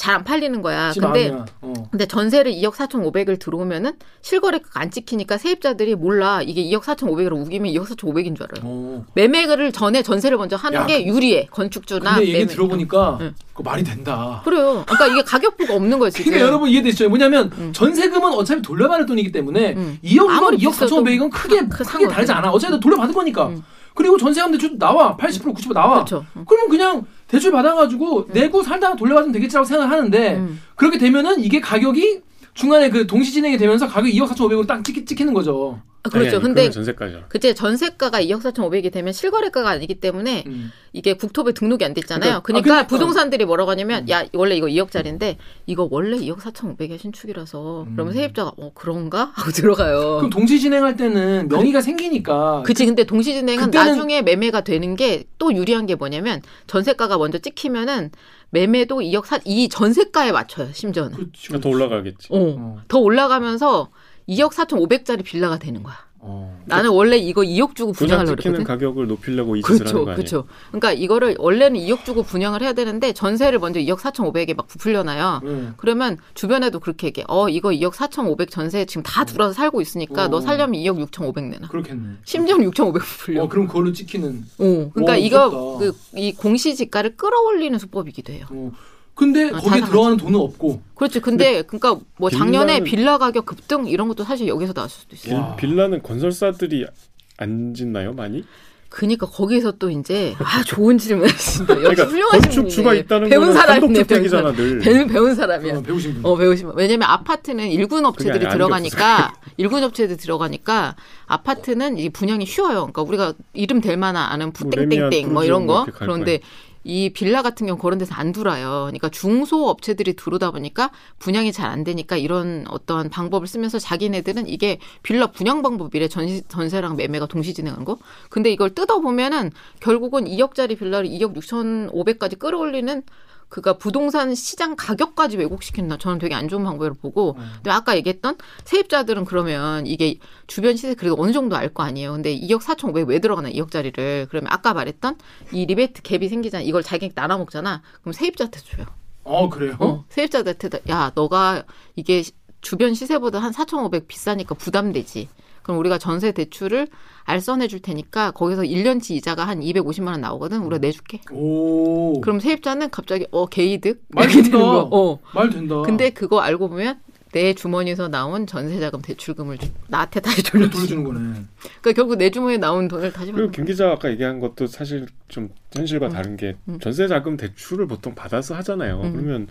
잘 안 팔리는 거야. 지 근데. 어. 근데 전세를 2억 4,500을 들어오면은 실거래가가 안 찍히니까 세입자들이 몰라 이게 2억 4,500으로 우기면 2억 4,500인 줄 알아요. 어. 매매를 전에 전세를 먼저 하는 야, 게 유리해 건축주나 근데 얘기. 들어보니까 응. 그거 말이 된다. 그래요. 그러니까 이게 가격표가 없는 거예요 지금. 그러니까 여러분 이해되시죠? 뭐냐면 음. 전세금은 어차피 돌려받을 돈이기 때문에 음. 2억이건 아무리 2억 비싸도 4,500이건 크게 크- 크게. 다르지 않아. 어차피 돌려받을 거니까. 음. 그리고 전세금 대출 나와 80% 90% 나와. 그렇죠. 그러면 그냥 대출 받아가지고 내고 살다가 돌려받으면 되겠지라고 생각하는데 음. 그렇게 되면은 이게 가격이 중간에 그 동시 진행이 되면서 가격이 2억 4,500으로 딱 찍히, 찍히는 거죠. 아, 그렇죠. 아니, 아니, 근데 전세가죠. 그때 전세가가 2억 4,500이 되면 실거래가가 아니기 때문에 음. 이게 국토부에 등록이 안 돼 있잖아요. 그러니까- 그러니까, 아, 근데- 부동산들이 뭐라고 하냐면 야 원래 이거 2억짜리인데 이거 원래 2억 4,500의 신축이라서 음. 그러면 세입자가 어 그런가 하고 들어가요. 그럼 동시 진행할 때는 명의가 생기니까 그치 근데 동시 진행은 그때는- 나중에 매매가 되는 게 또 유리한 게 뭐냐면 전세가가 먼저 찍히면은 매매도 2억 사, 이 전세가에 맞춰요 심지어는. 그렇죠. 그러니까 더 올라가겠지. 어. 어. 더 올라가면서 2억 4,500짜리 빌라가 되는 거야. 어. 나는 원래 이거 2억 주고 분양하려고 찍히는 그랬거든. 가격을 높이려고 이 짓을 그렇죠, 하는 거 아니에요? 그렇죠. 그러니까 이거를 원래는 2억 주고 분양을 해야 되는데 전세를 먼저 2억 4,500에 막 부풀려놔요. 네. 그러면 주변에도 그렇게 얘기해. 어, 이거 2억 4,500 전세 지금 다 들어서 살고 있으니까 어. 너 살려면 2억 6,500 내놔. 그렇겠네. 심지어 6,500 부풀려. 어, 그럼 그걸로 찍히는. 어, 그러니까 오, 이거. 그, 이 공시지가를 끌어올리는 수법이기도 해요. 어. 근데 어, 거기에 다 들어가는 돈은 없고. 그렇지. 근데 그러니까 뭐 작년에 빌라는- 빌라 가격 급등 이런 것도 사실 여기서 나왔을 수도 있어요. 빌, 와. 빌라는 건설사들이 안 짓나요, 많이? 그니까 거기서 또 이제 아 좋은 질문 하신다. 역시 그러니까 훌륭하신 건축주가 분이네. 있다는 배운 사람이네. 배운 사람. 배운, 배운 사람이야. 어, 배우신 분. 어 배우시면 왜냐면 아파트는 일군 업체들이 들어가니까 일군 업체들 들어가니까 아파트는 이 분양이 쉬워요. 그러니까 우리가 이름 될 만한 아는 뭐 푸땡땡땡 뭐 이런 프로지오 거 그런데 이 빌라 같은 경우 그런 데서 안 돌아요. 그러니까 중소 업체들이 들어오다 보니까 분양이 잘 안 되니까 이런 어떤 방법을 쓰면서 자기네들은 이게 빌라 분양 방법이래 전시, 전세랑 매매가 동시 진행하는 거. 근데 이걸 뜯어 보면은 결국은 2억짜리 빌라를 2억 6,500까지 끌어올리는 그가 부동산 시장 가격까지 왜곡시킨다. 저는 되게 안 좋은 방법으로 보고. 근데 아까 얘기했던 세입자들은 그러면 이게 주변 시세 그래도 어느 정도 알 거 아니에요. 근데 2억 4천 왜, 왜 들어가나 2억짜리를. 그러면 아까 말했던 이 리베이트 갭이 생기잖아. 이걸 자기 나눠 먹잖아. 그럼 세입자한테 줘요. 어 그래요? 어, 세입자한테 야, 너가 이게 시- 주변 시세보다 한 4,500 비싸니까 부담되지. 그럼 우리가 전세 대출을 알선해 줄 테니까 거기서 1년치 이자가 한 250만 원 나오거든. 우리가 내줄게. 오. 그럼 세입자는 갑자기 어 개이득 말 된다. 되는 거. 어. 말 된다. 근데 그거 알고 보면 내 주머니에서 나온 전세자금 대출금을 주- 나한테 다시 돌려주는 돌려주는 거네. 그러니까 결국 내 주머니에 나온 돈을 다시 그리고 받는 김 기자가 아까 얘기한 것도 사실 좀 현실과 다른 게 음. 전세 자금 대출을 보통 받아서 하잖아요. 음. 그러면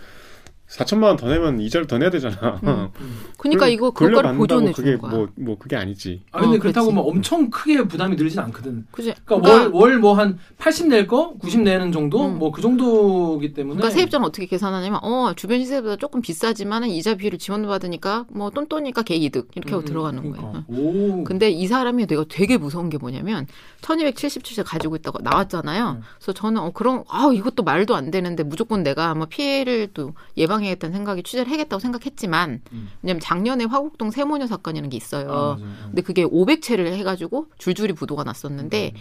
4천만 원 더 내면 이자를 더 내야 되잖아. 음. 그러니까 이거 그거를 돌려받는다고 보존해 주는 거야. 뭐, 뭐 그게 아니지. 아 근데 어, 그렇다고 그렇지. 뭐 엄청 크게 부담이 들진 않거든. 그지? 그러니까 월 월 뭐 한 80 낼 거, 90 내는 정도, 음. 뭐그 정도기 때문에. 그러니까 세입자는 어떻게 계산하냐면 어 주변 시세보다 조금 비싸지만 이자 비율을 지원받으니까 뭐 똔똔이니까 개이득 이렇게 하고 음, 들어가는 그러니까. 거예요. 오. 근데 이 사람이 내가 되게 무서운 게 뭐냐면 1277세 가지고 있다고 나왔잖아요. 음. 그래서 저는 어 그런 아 이것도 말도 안 되는데 무조건 내가 아마 피해를 또 예방 해야겠다는 생각이 취재를 해야겠다고 생각했지만 음. 왜냐면 작년에 화곡동 세모녀 사건이라는 게 있어요. 아, 맞아요. 근데 그게 500채를 해가지고 줄줄이 부도가 났었는데 음.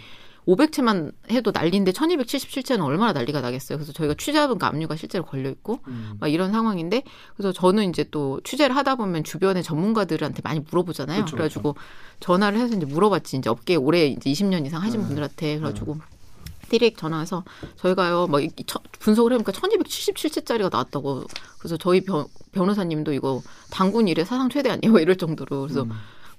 500채만 해도 난리인데 1277채는 얼마나 난리가 나겠어요. 그래서 저희가 그 압류가 실제로 걸려 있고 음. 막 이런 상황인데 그래서 저는 이제 또 취재를 하다 보면 주변의 전문가들한테 많이 물어보잖아요. 그쵸, 그래가지고 전화를 해서 이제 물어봤지. 이제 업계 오래 이제 20년 이상 하신 네. 분들한테 그래가지고 디렉 전화해서 저희가요 처- 분석을 해보니까 1277채짜리가 나왔다고. 그래서 저희 변, 변호사님도 이거 당군 일의 사상 최대 아니에요? 이럴 정도로. 그래서 음.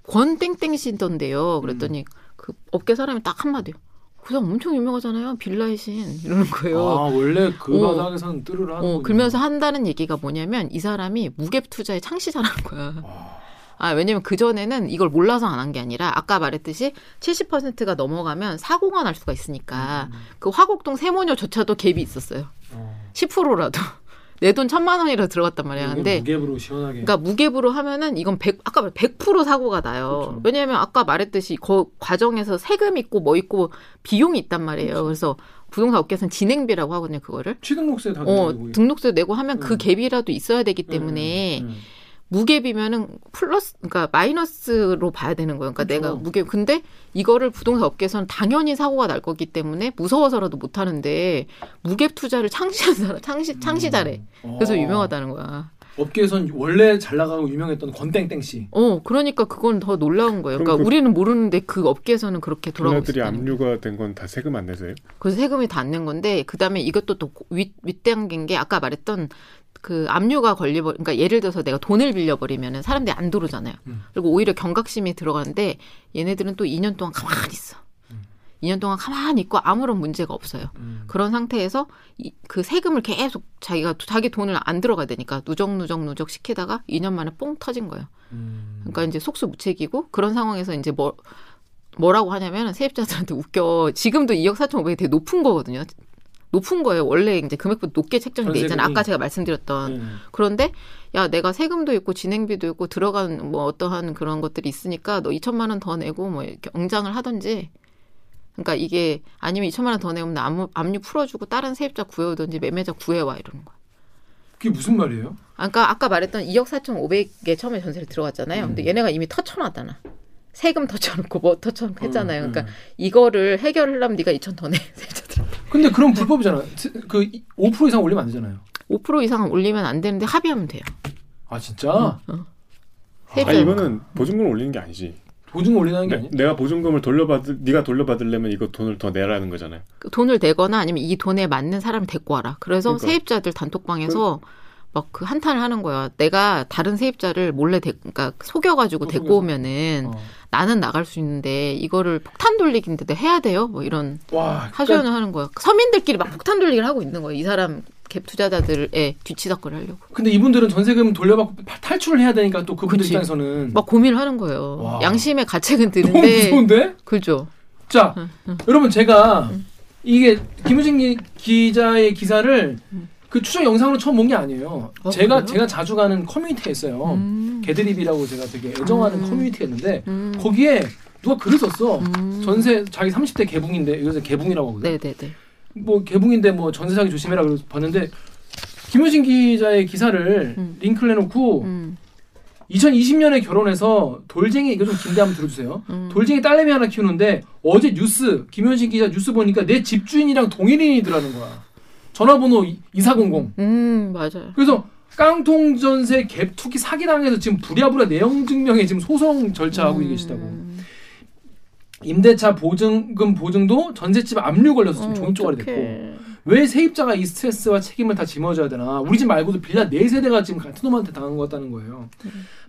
권땡땡씨던데요. 그랬더니 그 업계 사람이 딱 한마디요. 그 사람 엄청 유명하잖아요. 빌라의 신. 이러는 거예요. 아 원래 그 어. 바닥에서는 뜰을 하는. 어, 그러면서 한다는 얘기가 뭐냐면 이 사람이 무갭 투자의 창시자라는 거야. 아, 왜냐면 그전에는 이걸 몰라서 안 한 게 아니라 아까 말했듯이 70%가 넘어가면 사고가 날 수가 있으니까 그 화곡동 세모녀조차도 갭이 있었어요. 10%라도. 내 돈 천만 원이라 들어갔단 말이야. 근데 무갭으로 시원하게. 그러니까 무갭으로 하면은 이건 100 아까 말100% 사고가 나요. 그렇죠. 왜냐하면 아까 말했듯이 그 과정에서 세금 있고 뭐 있고 비용이 있단 말이에요. 그렇죠. 그래서 부동산 업계에서는 진행비라고 하거든요, 그거를. 취등록세 다 어, 내고 등록세 내고 하면 그 음. 갭이라도 있어야 되기 때문에 음, 음. 무갭이면은 플러스 그러니까 마이너스로 봐야 되는 거예요. 그러니까 그렇죠. 내가 무갭 근데 이거를 부동산 업계에서는 당연히 사고가 날 거기 때문에 무서워서라도 못 하는데 무갭 투자를 창시한 사람 창시 창시자래. 그래서 어. 유명하다는 거야. 업계에선 원래 잘 나가고 유명했던 권땡땡 씨. 어, 그러니까 그건 더 놀라운 거예요. 그러니까 그 우리는 모르는데 그 업계에서는 그렇게 돌아가고 빌라들이 있다는 거예요. 압류가 된 건 다 세금 안 내세요? 그래서 세금이 다 안 낸 건데 그다음에 이것도 또 윗, 윗당긴 게 아까 말했던 그 압류가 걸려버 그러니까 예를 들어서 내가 돈을 빌려버리면은 사람들이 안 들어오잖아요. 음. 그리고 오히려 경각심이 들어가는데 얘네들은 또 2년 동안 가만히 있어. 2년 동안 가만히 있고 아무런 문제가 없어요. 음. 그런 상태에서 이, 그 세금을 계속 자기가 자기 돈을 안 들어가야 되니까 누적 누적 누적 시키다가 2년 만에 뽕 터진 거예요. 음. 그러니까 이제 속수무책이고 그런 상황에서 이제 뭐 뭐라고 하냐면 세입자들한테 웃겨. 지금도 2억 4천 5백이 되게 높은 거거든요. 높은 거예요. 원래 이제 금액보다 높게 책정이 돼 있잖아요. 아까 제가 말씀드렸던. 음. 그런데 야 내가 세금도 있고 진행비도 있고 들어간 뭐 어떠한 그런 것들이 있으니까 너 2천만 원 더 내고 뭐 이렇게 엉장을 하든지 그러니까 이게 아니면 2천만 원 더 내면 나 압류, 압류 풀어주고 다른 세입자 구해오든지 매매자 구해와 이러는 거야. 그게 무슨 말이에요? 아까 아까 말했던 2억 4천5백에 처음에 전세를 들어갔잖아요. 근데 얘네가 이미 터쳐놨잖아. 세금 터쳐놓고 뭐 터쳐놓고 했잖아요. 음, 그러니까 음. 이거를 해결하려면 네가 2천 더 내. 근데 그럼 불법이잖아. 그5% 이상 올리면 안 되잖아요. 5% 이상 올리면 안 되는데 합의하면 돼요. 아 진짜? 아 세입자 이거는 보증금 을 올리는 게 아니지. 보증금 올리는 게 내, 아니야? 내가 보증금을 돌려받을 네가 돌려받으려면 이거 돈을 더 내라는 거잖아요. 그 돈을 내거나 아니면 이 돈에 맞는 사람을 데리고 와라. 그래서 그러니까. 세입자들 단톡방에서 막 그 한탄을 하는 거야. 내가 다른 세입자를 몰래 데, 그러니까 속여가지고 어, 데리고 속여서. 오면은 어. 나는 나갈 수 있는데 이거를 폭탄 돌리기인데 해야 돼요? 뭐 이런 와, 하소연을 하는 거야. 서민들끼리 막 폭탄 돌리기를 하고 있는 거야. 이 사람 갭 투자자들의 뒤치다거리 하려고. 근데 이분들은 전세금 돌려받고 파- 탈출을 해야 되니까 또 그분들 그치. 입장에서는 막 고민을 하는 거예요. 와. 양심의 가책은 너무 드는데 무서운데? 그죠. 자, 여러분 제가 이게 김우진 기- 기자의 기사를 그 추적 영상으로 처음 본 게 아니에요. 어, 제가 그래요? 제가 자주 가는 커뮤니티가 있어요. 음. 개드립이라고 제가 되게 애정하는 커뮤니티가 있는데 음. 거기에 누가 글을 썼어. 음. 전세 자기 30대 개붕인데 요새 개붕이라고 하거든. 네네네. 뭐 개붕인데 뭐 전세 사기 조심해라 그래서 봤는데 김우진 기자의 기사를 음. 링크를 해놓고 음. 2020년에 결혼해서 돌쟁이 이거 좀 긴데 한번 들어주세요. 음. 돌쟁이 딸내미 하나 키우는데 어제 뉴스 김현진 기자 뉴스 보니까 내 집주인이랑 동일인이더라는 거야. 전화번호 2400. 음 맞아요. 그래서 깡통 전세 갭 투기 사기 당해서 지금 부랴부랴 내용 증명에 지금 소송 절차하고 음. 계시다고. 임대차 보증금 보증도 전셋집 압류 걸려서 지금 어, 종이 쪼가리 됐고. 왜 세입자가 이 스트레스와 책임을 다 짊어져야 되나? 우리 집 말고도 빌라 네 세대가 지금 같은 놈한테 당한 것 같다는 거예요.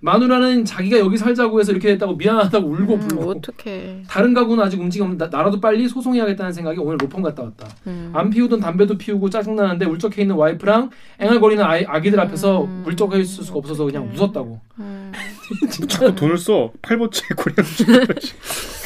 마누라는 자기가 여기 살자고 해서 이렇게 됐다고 미안하다고 울고 음, 불고 어떡해. 다른 가구는 아직 없는데 나- 나라도 빨리 소송해야겠다는 생각이 오늘 로펌 갔다 왔다. 음. 안 피우던 담배도 피우고 짜증나는데 울적해 있는 와이프랑 앵얼거리는 아이, 아기들 앞에서 음. 울적해 있을 수가 없어서 그냥 웃었다고. 음. 자꾸 돈을 써. 팔보채 고량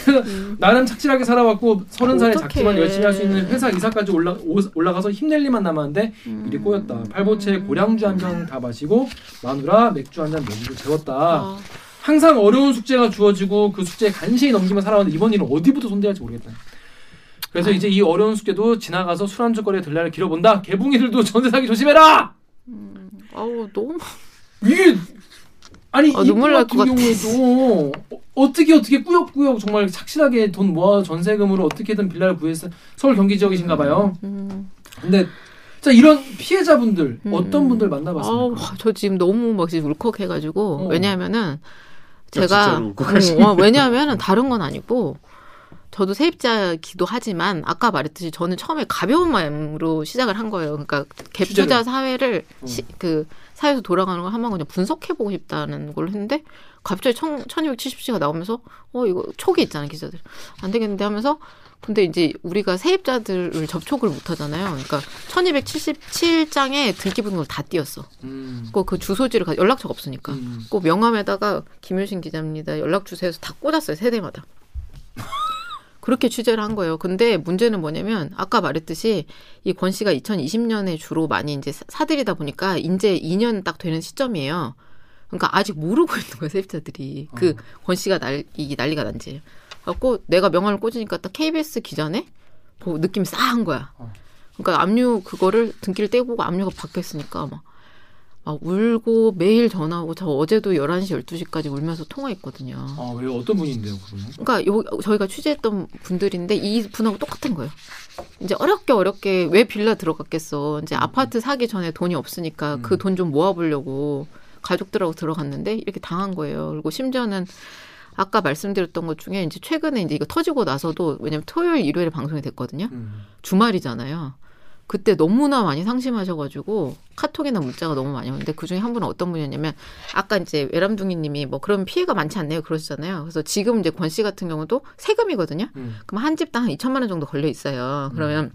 그래서 나름 착실하게 살아왔고 서른 살에. 작지만 열심히 할 수 있는 회사 이사까지 올라 오- 올라가서 힘낼 일만 남았는데 음. 일이 꼬였다. 팔보채 고량주 한병다 마시고 마누라 맥주 한 잔 먹이고 재웠다. 아, 항상 어려운 숙제가 주어지고 그 숙제 간신히 넘기며 살아왔는데 이번 일은 어디부터 손대야 할지 모르겠다. 그래서 이제 이 어려운 숙제도 지나가서 술 안주 거리에 들날을 길어본다. 개붕이들도 전세 사기 조심해라. 아우 너무 이게 아니 아, 이 눈물 날 같은 것 같아. 경우에도 어- 어떻게 어떻게 꾸역꾸역 정말 착실하게 돈 모아 전세금으로 어떻게든 빌라를 구해서 서울 경기 지역이신가 봐요. 음. 근데 자 이런 피해자분들 음. 어떤 분들 만나봤습니까? 저 지금 너무 막 지금 울컥해가지고 어. 왜냐하면은 제가 울컥하시네. 어, 어, 왜냐하면은 다른 건 아니고 저도 세입자기도 하지만 아까 말했듯이 저는 처음에 가벼운 마음으로 시작을 한 거예요. 그러니까. 갭투자 사회를 어. 시, 그 사회에서 돌아가는 걸 한번 그냥 분석해보고 싶다는 걸 했는데 갑자기 천, 1270시가 나오면서 어 이거 촉이 있잖아요 기자들 안 되겠는데 하면서 근데 이제 우리가 세입자들을 접촉을 못 하잖아요. 그러니까 1277장에 등기부등을 다 띄었어. 음. 그, 그 주소지를 가, 연락처가 없으니까. 음. 그 명함에다가 김효신 기자입니다. 연락 주세요 해서 다 꽂았어요 세대마다. 그렇게 취재를 한 거예요. 근데 문제는 뭐냐면 아까 말했듯이 이 권 씨가 2020년에 주로 많이 이제 사- 사들이다 보니까 이제 2년 딱 되는 시점이에요. 그러니까 아직 모르고 있는 거예요 세입자들이 그 어. 권 씨가 날 이게 난리가 난지. 갖고 내가 명함을 꽂으니까 딱 KBS 기자네. 뭐 느낌이 싸한 거야. 어. 그러니까 압류 그거를 등기를 떼보고 압류가 바뀌었으니까 막, 막 울고 매일 전화하고 저 어제도 11시 12시까지 울면서 통화했거든요. 아, 왜 어떤 분인데요, 그분은? 그러니까 요, 저희가 취재했던 분들인데 이 분하고 똑같은 거예요. 이제 어렵게 어렵게 왜 빌라 들어갔겠어. 이제 아파트 사기 전에 돈이 없으니까 음. 그돈 좀 모아보려고 가족들하고 들어갔는데 이렇게 당한 거예요. 그리고 심지어는 아까 말씀드렸던 것 중에 이제 최근에 이제 이거 터지고 나서도 왜냐면 토요일 일요일에 방송이 됐거든요. 음. 주말이잖아요. 그때 너무나 많이 상심하셔가지고 카톡이나 문자가 너무 많이 오는데 그 중에 한 분은 어떤 분이었냐면 아까 이제 외람둥이님이 뭐 그런 피해가 많지 않네요 그러시잖아요. 그래서 지금 이제 권 씨 같은 경우도 세금이거든요. 음. 그럼 한 집당 한 2천만 원 정도 걸려 있어요. 그러면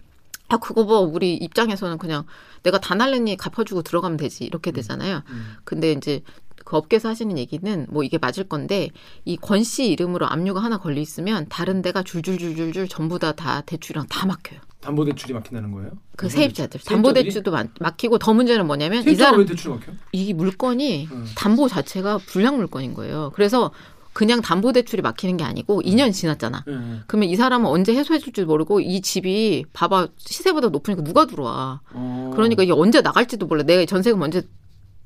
아 그거 뭐 우리 입장에서는 그냥 내가 다 날래니 갚아주고 들어가면 되지 이렇게 되잖아요. 음. 근데 이제 그 업계에서 하시는 얘기는 뭐 이게 맞을 건데 이 권 씨 이름으로 압류가 하나 걸려 있으면 다른 데가 줄줄줄줄줄 전부 다 다 대출이랑 다 막혀요. 담보 대출이 막힌다는 거예요? 그. 세입자들? 담보 대출도 막- 막히고 더 문제는 뭐냐면 이 사람 왜 대출 막혀? 이 물건이 음. 담보 자체가 불량 물건인 거예요. 그래서 그냥 담보 대출이 막히는 게 아니고 2년 지났잖아. 예, 예. 그러면 이 사람은 언제 해소해 줄지 모르고 이 집이 봐봐 시세보다 높으니까 누가 들어와. 어. 그러니까 이게 언제 나갈지도 몰라. 내가 전세금 언제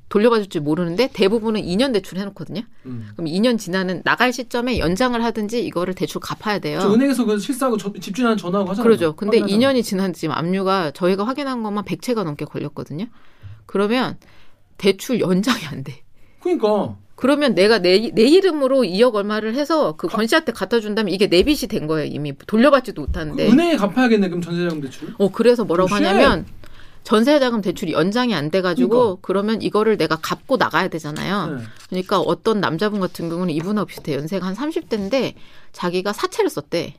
돌려받을 줄 모르는데 대부분은 2년 대출 해놓거든요. 음. 그럼 2년 지나는 나갈 시점에 연장을 하든지 이거를 대출 갚아야 돼요. 저 은행에서 그 실사하고 저- 집주인한테 전화하고 하잖아요. 그러죠. 근데 확인하잖아. 2년이 지난 지금 압류가 저희가 확인한 것만 100채가 넘게 걸렸거든요. 그러면 대출 연장이 안 돼. 그러니까 그러면 내가 내, 내 이름으로 2억 얼마를 해서 그 권 씨한테 갖다 준다면 이게 내 빚이 된 거예요. 이미 돌려받지도 그 못하는데. 은행에 갚아야겠네 그럼 전세자금 대출. 어 그래서 뭐라고. 하냐면 전세자금 대출이 연장이 안 돼가지고 그러니까. 그러면 이거를 내가 갚고 나가야 되잖아요. 네. 그러니까 어떤 남자분 같은 경우는 이분하고 비슷해 연세가 한 30대인데 자기가 사채를 썼대.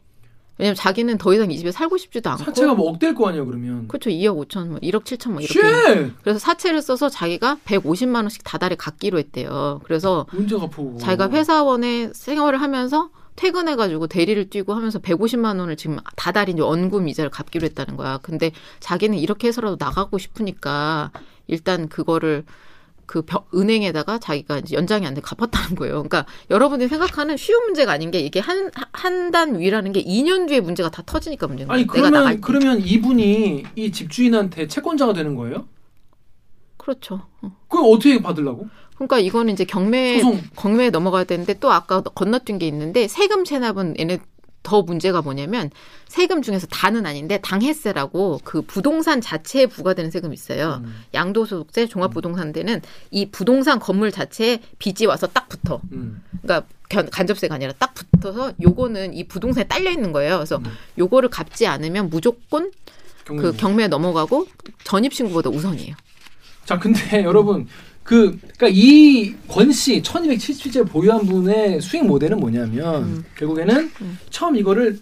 왜냐면 자기는 더 이상 이 집에 살고 싶지도 않고. 사채가 뭐 억대일 거 아니야 그러면. 그렇죠. 2억 5천, 뭐 1억 7천 뭐 이렇게. Shit! 그래서 사채를 써서 자기가 150만 원씩 다달이 갚기로 했대요. 그래서 문제가. 자기가 회사원에 생활을 하면서 퇴근해가지고 대리를 뛰고 하면서 150만 원을 지금 다달이 이제 원금 이자를 갚기로 했다는 거야. 근데 자기는 이렇게 해서라도 나가고 싶으니까 일단 그거를 그 벼- 은행에다가 자기가 이제 연장이 안 돼 갚았다는 거예요. 그러니까 여러분들이 생각하는 쉬운 문제가 아닌 게 이게 한 한 단 위라는 게 2년 뒤에 문제가 다 터지니까 문제인 거예요. 아니. 그러면 그러면 이분이 이 집주인한테 채권자가 되는 거예요? 그렇죠. 어. 그걸 어떻게 받으려고? 그러니까 이거는 이제 경매 소송. 경매에 넘어가야 되는데 또 아까 건너뛴 게 있는데 세금 체납은 얘네 더 문제가 뭐냐면 세금 중에서 다는 아닌데 당해세라고 그 부동산 자체에 부과되는 세금이 있어요. 음. 양도소득세, 종합부동산세는 이 부동산 건물 자체에 빚이 와서 딱 붙어. 음. 그러니까 견- 간접세가 아니라 딱 붙어서 요거는 이 부동산에 딸려 있는 거예요. 그래서 음. 요거를 갚지 않으면 무조건 그 경매. 경매에 넘어가고 전입 신고보다 우선이에요. 자, 근데 여러분 그 그러니까 이 권씨 1277채 보유한 분의 수익 모델은 뭐냐면 음. 결국에는 음. 처음 이거를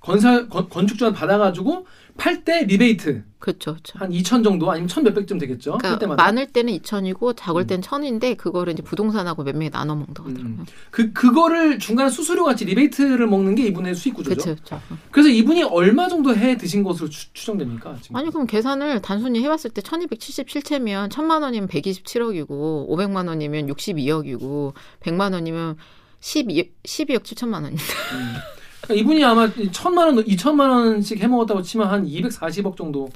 건설 건, 건축주한테 받아가지고 팔 때 리베이트 그렇죠. 그렇죠. 한 2천 정도 아니면 천 몇백점 되겠죠. 팔 그러니까 때마다. 많을 때는 2천이고 작을 때는 1천인데 그거를 이제 부동산하고 몇 명이 나눠 먹더라고요. 음. 그 그거를 중간 수수료 같이 리베이트를 먹는 게 이분의 수익 구조죠. 그렇죠. 그렇죠. 그래서 이분이 얼마 정도 해 드신 것으로 추, 추정됩니까? 지금? 아니 그럼 계산을 단순히 해 봤을 때 1277채면 1000만 원이면 127억이고 500만 원이면 62억이고 100만 원이면 12, 12억 7천만 원인데 음. 그러니까 이분이 아마 천만 원, 이천만 원씩 해먹었다고 치면 한 240억 정도,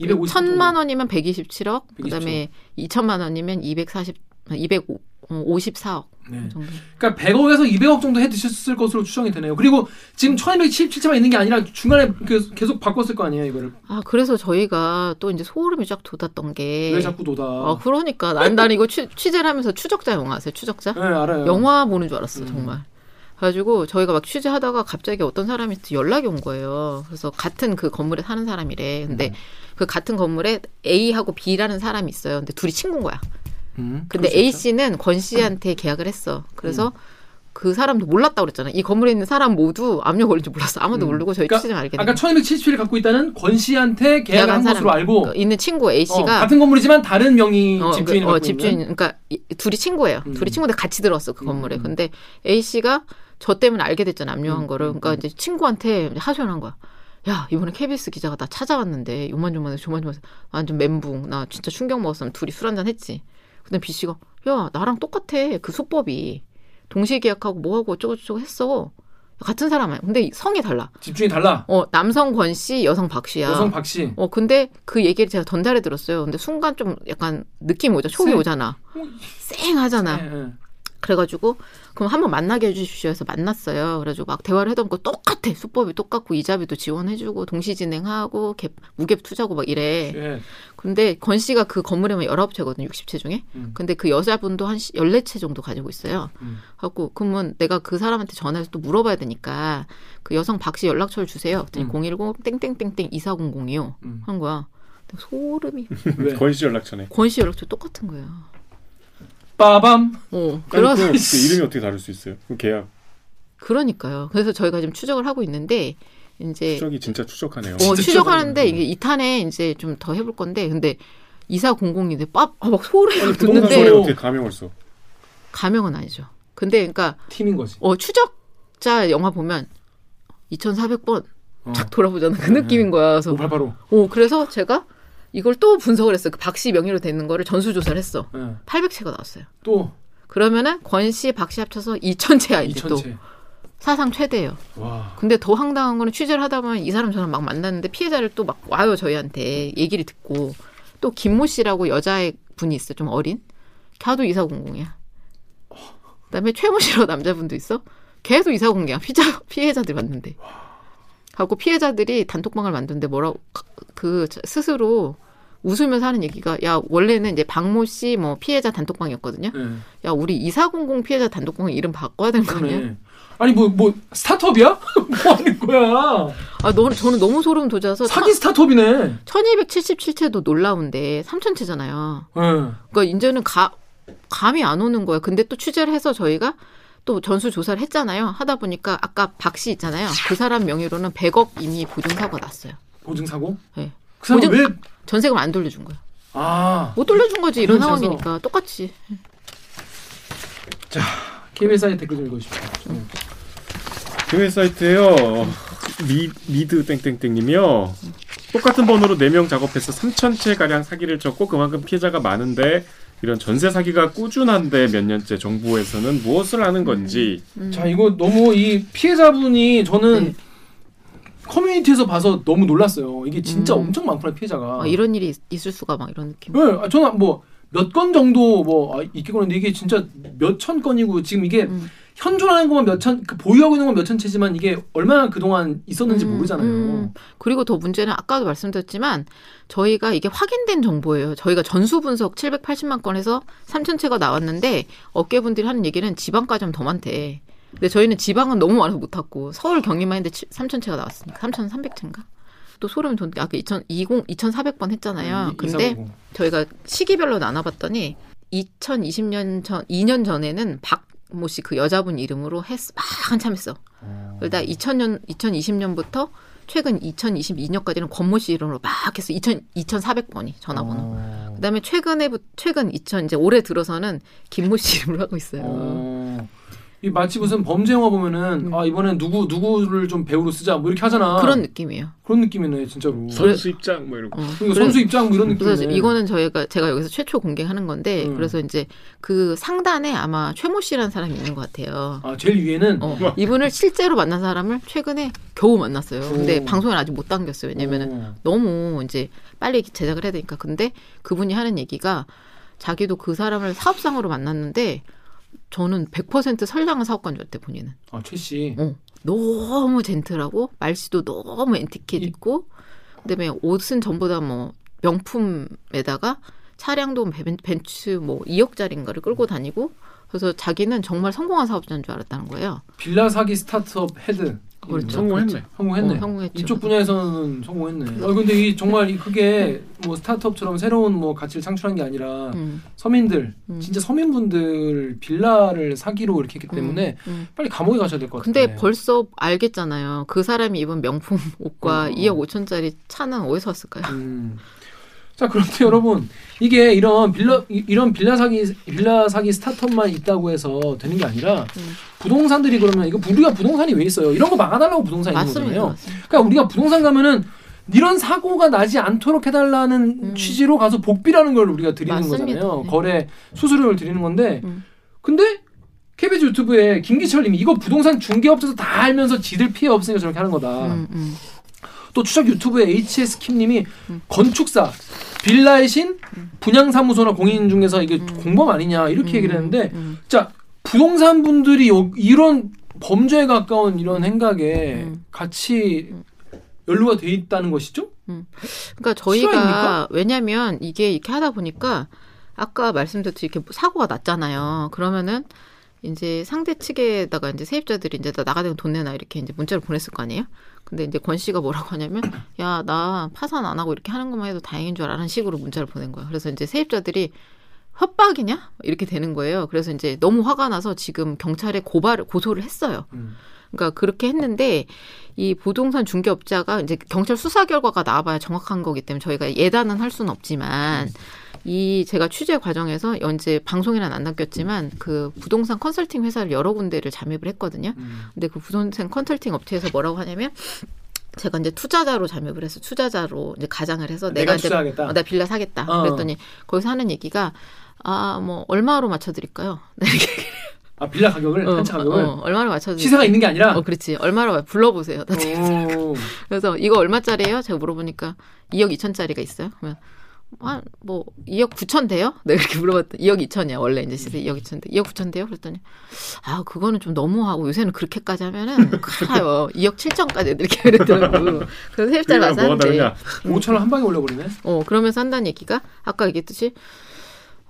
250억 정도. 1000만 원이면 127억 그다음에 2천만 원이면 240 254억 네. 정도. 그러니까 100억에서 200억 정도 해 드셨을 것으로 추정이 되네요. 그리고 지금 1277채만 있는 게 아니라 중간에 그 계속 바꿨을 거 아니에요, 이거를. 아 그래서 저희가 또 이제 소름이 쫙 돋았던 게 왜 자꾸 도다. 아 그러니까 난, 난 이거 취, 취재를 하면서 추적자 영화 아세요? 추적자? 네, 알아요. 영화 보는 줄 알았어 음. 정말. 그래가지고 저희가 막 취재하다가 갑자기 어떤 사람이 연락이 온 거예요. 그래서 같은 그 건물에 사는 사람이래. 근데 음. 그 같은 건물에 A하고 B라는 사람이 있어요. 근데 둘이 친구인 거야. 음, 근데 A. 씨는 권 씨한테 계약을 했어. 그래서 음. 그 사람도 몰랐다고 그랬잖아. 이 건물에 있는 사람 모두 압력 걸린 줄 몰랐어. 아무도 음. 모르고 저희 그러니까 취재만 알게 된 아까 1277을 갖고 있다는 권 씨한테 계약을 한 것으로 알고 그 있는 친구 A 어, 씨가 같은 건물이지만 다른 명의 어, 그, 갖고 어, 집주인, 있는 그러니까 이- 둘이 친구예요. 음. 둘이 친구인데 같이 들어왔어 그 음, 건물에. 음. 근데 A 씨가 저 때문에 알게 됐잖아 압류한 음, 거를. 음, 그러니까 음. 이제 친구한테 하소연한 거야. 야 이번에 KBS 기자가 나 찾아왔는데 요만요만해 조만조만해 완전 멘붕 나 진짜 충격 먹었으면 둘이 술 한잔 했지. 근데 B 씨가 야 나랑 똑같아 그 수법이 동시에 계약하고 뭐하고 어쩌고저쩌고 했어. 같은 사람이야. 근데 성이 달라. 집주인이 달라. 어 남성 권 씨, 여성 박 씨야. 여성 박 씨. 어 근데 그 얘기를 제가 전달해 들었어요. 근데 순간 좀 약간 느낌이 오죠. 촉이 쎄. 오잖아. 쌩하잖아. 네, 네. 그래가지고 그럼 한번 만나게 해주십시오 해서 만났어요. 그래가지고 막 대화를 해던 거 똑같아. 수법이 똑같고 이자비도 지원해주고 동시 진행하고 갭, 무갭 투자고 막 이래. 예. 근데 권 씨가 그 건물에만 19채거든요. 60채 중에. 음. 근데 그 여자분도 한 14채 정도 가지고 있어요. 음. 하고 그러면 내가 그 사람한테 전화해서 또 물어봐야 되니까 그 여성 박 씨 연락처를 주세요. 그랬더니 음. 010 땡땡땡땡 2400이요. 음. 한 거야. 소름이. 왜? 권씨 연락처네. 권씨 연락처 똑같은 거야. 빠밤. 어. 아니, 그래서 그, 그 이름이 어떻게 다를 수 있어요? 그 계약 그러니까요. 그래서 저희가 지금 추적을 하고 있는데 이제 추적이 진짜 추적하네요. 어, 진짜 추적하는데. 이게 2탄에 이제 좀 더 해볼 건데 근데 이사 공공인데 빡, 아, 막 소리가 아니, 부동산 듣는데 어떻게 가명을 써? 가명은 아니죠. 근데 그러니까 팀인 거지. 어, 추적자 영화 보면 2,400번 어. 쫙 돌아보잖아. 그 느낌인 거야. 그래서 5885. 어, 그래서 제가 이걸 또 분석을 했어요. 그박씨 명의로 되는 거를 전수조사를 했어. 예. 800채가 나왔어요. 또 그러면은 권 씨, 박씨 합쳐서 2,000채야 이제 또 2000채. 사상 최대예요. 와. 근데 더 황당한 거는 취재를 하다 보면 이 사람 저랑 막 만났는데 피해자를 또 막 와요 저희한테 얘기를 듣고 또 김모 씨라고 여자의 분이 있어 좀 어린 걔도 이사 공공이야. 그다음에 최모 씨라고 남자분도 있어. 걔도 이사 공공이야. 피자 피해자들 만는데. 하고 피해자들이 단톡방을 만드는데 뭐라고 그 스스로 웃으면서 하는 얘기가 야 원래는 이제 박모 씨 뭐 피해자 단톡방이었거든요. 예. 야 우리 이사공공 피해자 단톡방 이름 바꿔야 되는 거 아니야? 아니 뭐뭐 스타트업이야? 뭐 하는 거야? 아, 너, 저는 너무 소름 돋아서 사기 스타트업이네. 1277채도 놀라운데 3000채잖아요. 예. 그러니까 이제는 가, 감이 안 오는 거예요. 근데 또 취재를 해서 저희가 또 전수 조사를 했잖아요. 하다 보니까 아까 박 씨 있잖아요. 그 사람 명의로는 100억 이미 보증 사고가 났어요. 보증 사고? 네. 그 사람 보증- 왜? 전세금 안 돌려준 거예요. 아못 돌려준 거지 이런 그래서- 상황이니까 똑같이. KBS에 댓글 좀 읽어주십시오. 음. KBS 사이트에요. 미, 미드 땡땡땡님이요. 똑같은 번호로 4명 작업해서 3천채 가량 사기를 쳤고 그만큼 피해자가 많은데 이런 전세 사기가 꾸준한데 몇 년째 정부에서는 무엇을 하는 건지 음. 자 이거 너무 이 피해자분이 저는 네. 커뮤니티에서 봐서 너무 놀랐어요. 이게 진짜 음. 엄청 많구나 피해자가. 아, 이런 일이 있- 있을 수가 막 이런 느낌. 네, 아, 저는 뭐 몇 건 정도 뭐 아, 있겠거나 근데 이게 진짜 몇 천 건이고 지금 이게 음. 현존하는 것만 몇 천, 그 보유하고 있는 건 몇천 채지만 이게 얼마나 그동안 있었는지 음, 모르잖아요. 음. 그리고 더 문제는 아까도 말씀드렸지만 저희가 이게 확인된 정보예요. 저희가 전수 분석 780만 건에서 3천 채가 나왔는데 업계분들이 하는 얘기는 지방까지 하면 더 많대. 근데 저희는 지방은 너무 많아서 못 탔고 서울 경기만 했는데 3천 채가 나왔으니까 3,300채인가? 또 소름 돋는 게 아까 2000, 20, 2,400번 했잖아요. 이- 근데 이사고고. 저희가 시기별로 나눠봤더니 2020년 전 2년 전에는 박모 씨 그 여자분 이름으로 했, 막 한참 했어. 그러다 2000년 2020년부터 최근 2022년까지는 권모 씨 이름으로 막 해서 2000 2,400번이 전화번호. 어. 그다음에 최근에 최근 2000 이제 올해 들어서는 김모 씨 이름으로 하고 있어요. 어. 이 마치 무슨 범죄 영화 보면은 음. 아 이번엔 누구 누구를 좀 배우로 쓰자 뭐 이렇게 하잖아. 그런 느낌이에요. 그런 느낌이네 진짜로. 선수 입장 뭐 이런 어. 그러니까 선수 입장 뭐 이런 느낌이네. 그래서 이거는 저희가 제가 여기서 최초 공개하는 건데 음. 그래서 이제 그 상단에 아마 최모 씨라는 사람이 있는 것 같아요. 아 제일 위에는 어, 이분을 실제로 만난 사람을 최근에 겨우 만났어요. 근데 오. 방송에 아직 못 당겼어요. 왜냐면은 어. 너무 이제 빨리 제작을 해야 되니까. 근데 그분이 하는 얘기가 자기도 그 사람을 사업상으로 만났는데 저는 100% 선량한 사업가인 줄 본인은. 아 최 씨. 어, 너무 젠틀하고 말씨도 너무 엔티켓 이- 있고 그다음에 옷은 전부 다 뭐 명품에다가 차량도 벤- 벤츠 뭐 2억짜리인가를 끌고 다니고 그래서 자기는 정말 성공한 사업자인 줄 알았다는 거예요. 빌라 사기 스타트업 헤드. 그렇죠. 성공했네. 성공했네. 어, 성공했죠. 이쪽 분야에서는 성공했네. 아 근데 이 정말 이 그게 뭐 스타트업처럼 새로운 뭐 가치를 창출한 게 아니라 음, 서민들 음. 진짜 서민분들 빌라를 사기로 이렇게 했기 때문에 음. 빨리 감옥에 가셔야 될 것 같아요. 근데 벌써 알겠잖아요. 그 사람이 입은 명품 옷과 음. 2억 5천짜리 차는 어디서 왔을까요? 음. 자 그런데 여러분 이게 이런 빌라 이- 이런 빌라 사기 빌라 사기 스타트업만 있다고 해서 되는 게 아니라 음. 부동산들이 그러면 이거 우리가 부동산이 왜 있어요? 이런 거 막아달라고 부동산이 있는. 거잖아요. 맞습니다. 그러니까 우리가 부동산 가면은 이런 사고가 나지 않도록 해달라는 음. 취지로 가서 복비라는 걸 우리가 드리는 맞습니다. 거잖아요. 네. 거래 수수료를 드리는 건데, 음. 근데 KBS 유튜브에 김기철님이 이거 부동산 중개업자도 다 알면서 지들 피해 없으니까 저렇게 하는 거다. 음, 음. 또 추적 유튜브에 HS 킴님이 음. 건축사 빌라의 신 분양사무소나 공인 중개사 이게 음. 공범 아니냐 이렇게 얘기를 했는데 음, 자 부동산 분들이 요- 이런 범죄에 가까운 이런 행각에 음. 같이 음. 연루가 돼 있다는 것이죠? 그러니까 저희가 실화입니까? 왜냐면 이게 이렇게 하다 보니까 아까 말씀드렸듯이 이렇게 사고가 났잖아요. 그러면은 이제 상대 측에다가 이제 세입자들이 이제 나 나가면 돈 내놔 이렇게 이제 문자를 보냈을 거 아니에요. 근데 이제 권 씨가 뭐라고 하냐면 야 나 파산 안 하고 이렇게 하는 것만 해도 다행인 줄 알아는 식으로 문자를 보낸 거예요. 그래서 이제 세입자들이 협박이냐 이렇게 되는 거예요. 그래서 이제 너무 화가 나서 지금 경찰에 고발을 고소를 했어요. 음. 그러니까 그렇게 했는데 이 부동산 중개업자가 이제 경찰 수사 결과가 나와봐야 정확한 거기 때문에 저희가 예단은 할 수는 없지만 이 제가 취재 과정에서 연재 방송에는 안 남겼지만 그 부동산 컨설팅 회사를 여러 군데를 잠입을 했거든요. 음. 근데 그 부동산 컨설팅 업체에서 뭐라고 하냐면 제가 이제 투자자로 잠입을 해서 투자자로 이제 가장을 해서 내가 내가, 이제. 어, 나 빌라 사겠다. 어. 그랬더니 거기서 하는 얘기가 아 뭐 얼마로 맞춰 드릴까요? 아 빌라 가격을 어, 한차 가격을 어, 얼마로 맞춰 드릴까요? 시세가 있는 게 아니라. 어, 그렇지. 얼마로 불러 보세요. 지금 오. 그래서 이거 얼마짜리예요? 제가 물어보니까 2억 2천짜리가 있어요. 그러면 한뭐 2억 9천 돼요? 내가 이렇게 물어봤더니 2억 2천이야 원래 이제 시세 2억 2천 돼. 2억 9천 돼요? 그랬더니 아 그거는 좀 너무하고 요새는 그렇게까지 하면은 가요 2억 7천까지 이렇게 그랬더라고. 그래서 세입자를 와서 하는데 다르냐? 5천 원한 방에 올려버리네. 어 그러면서 한다는 얘기가 아까 얘기했듯이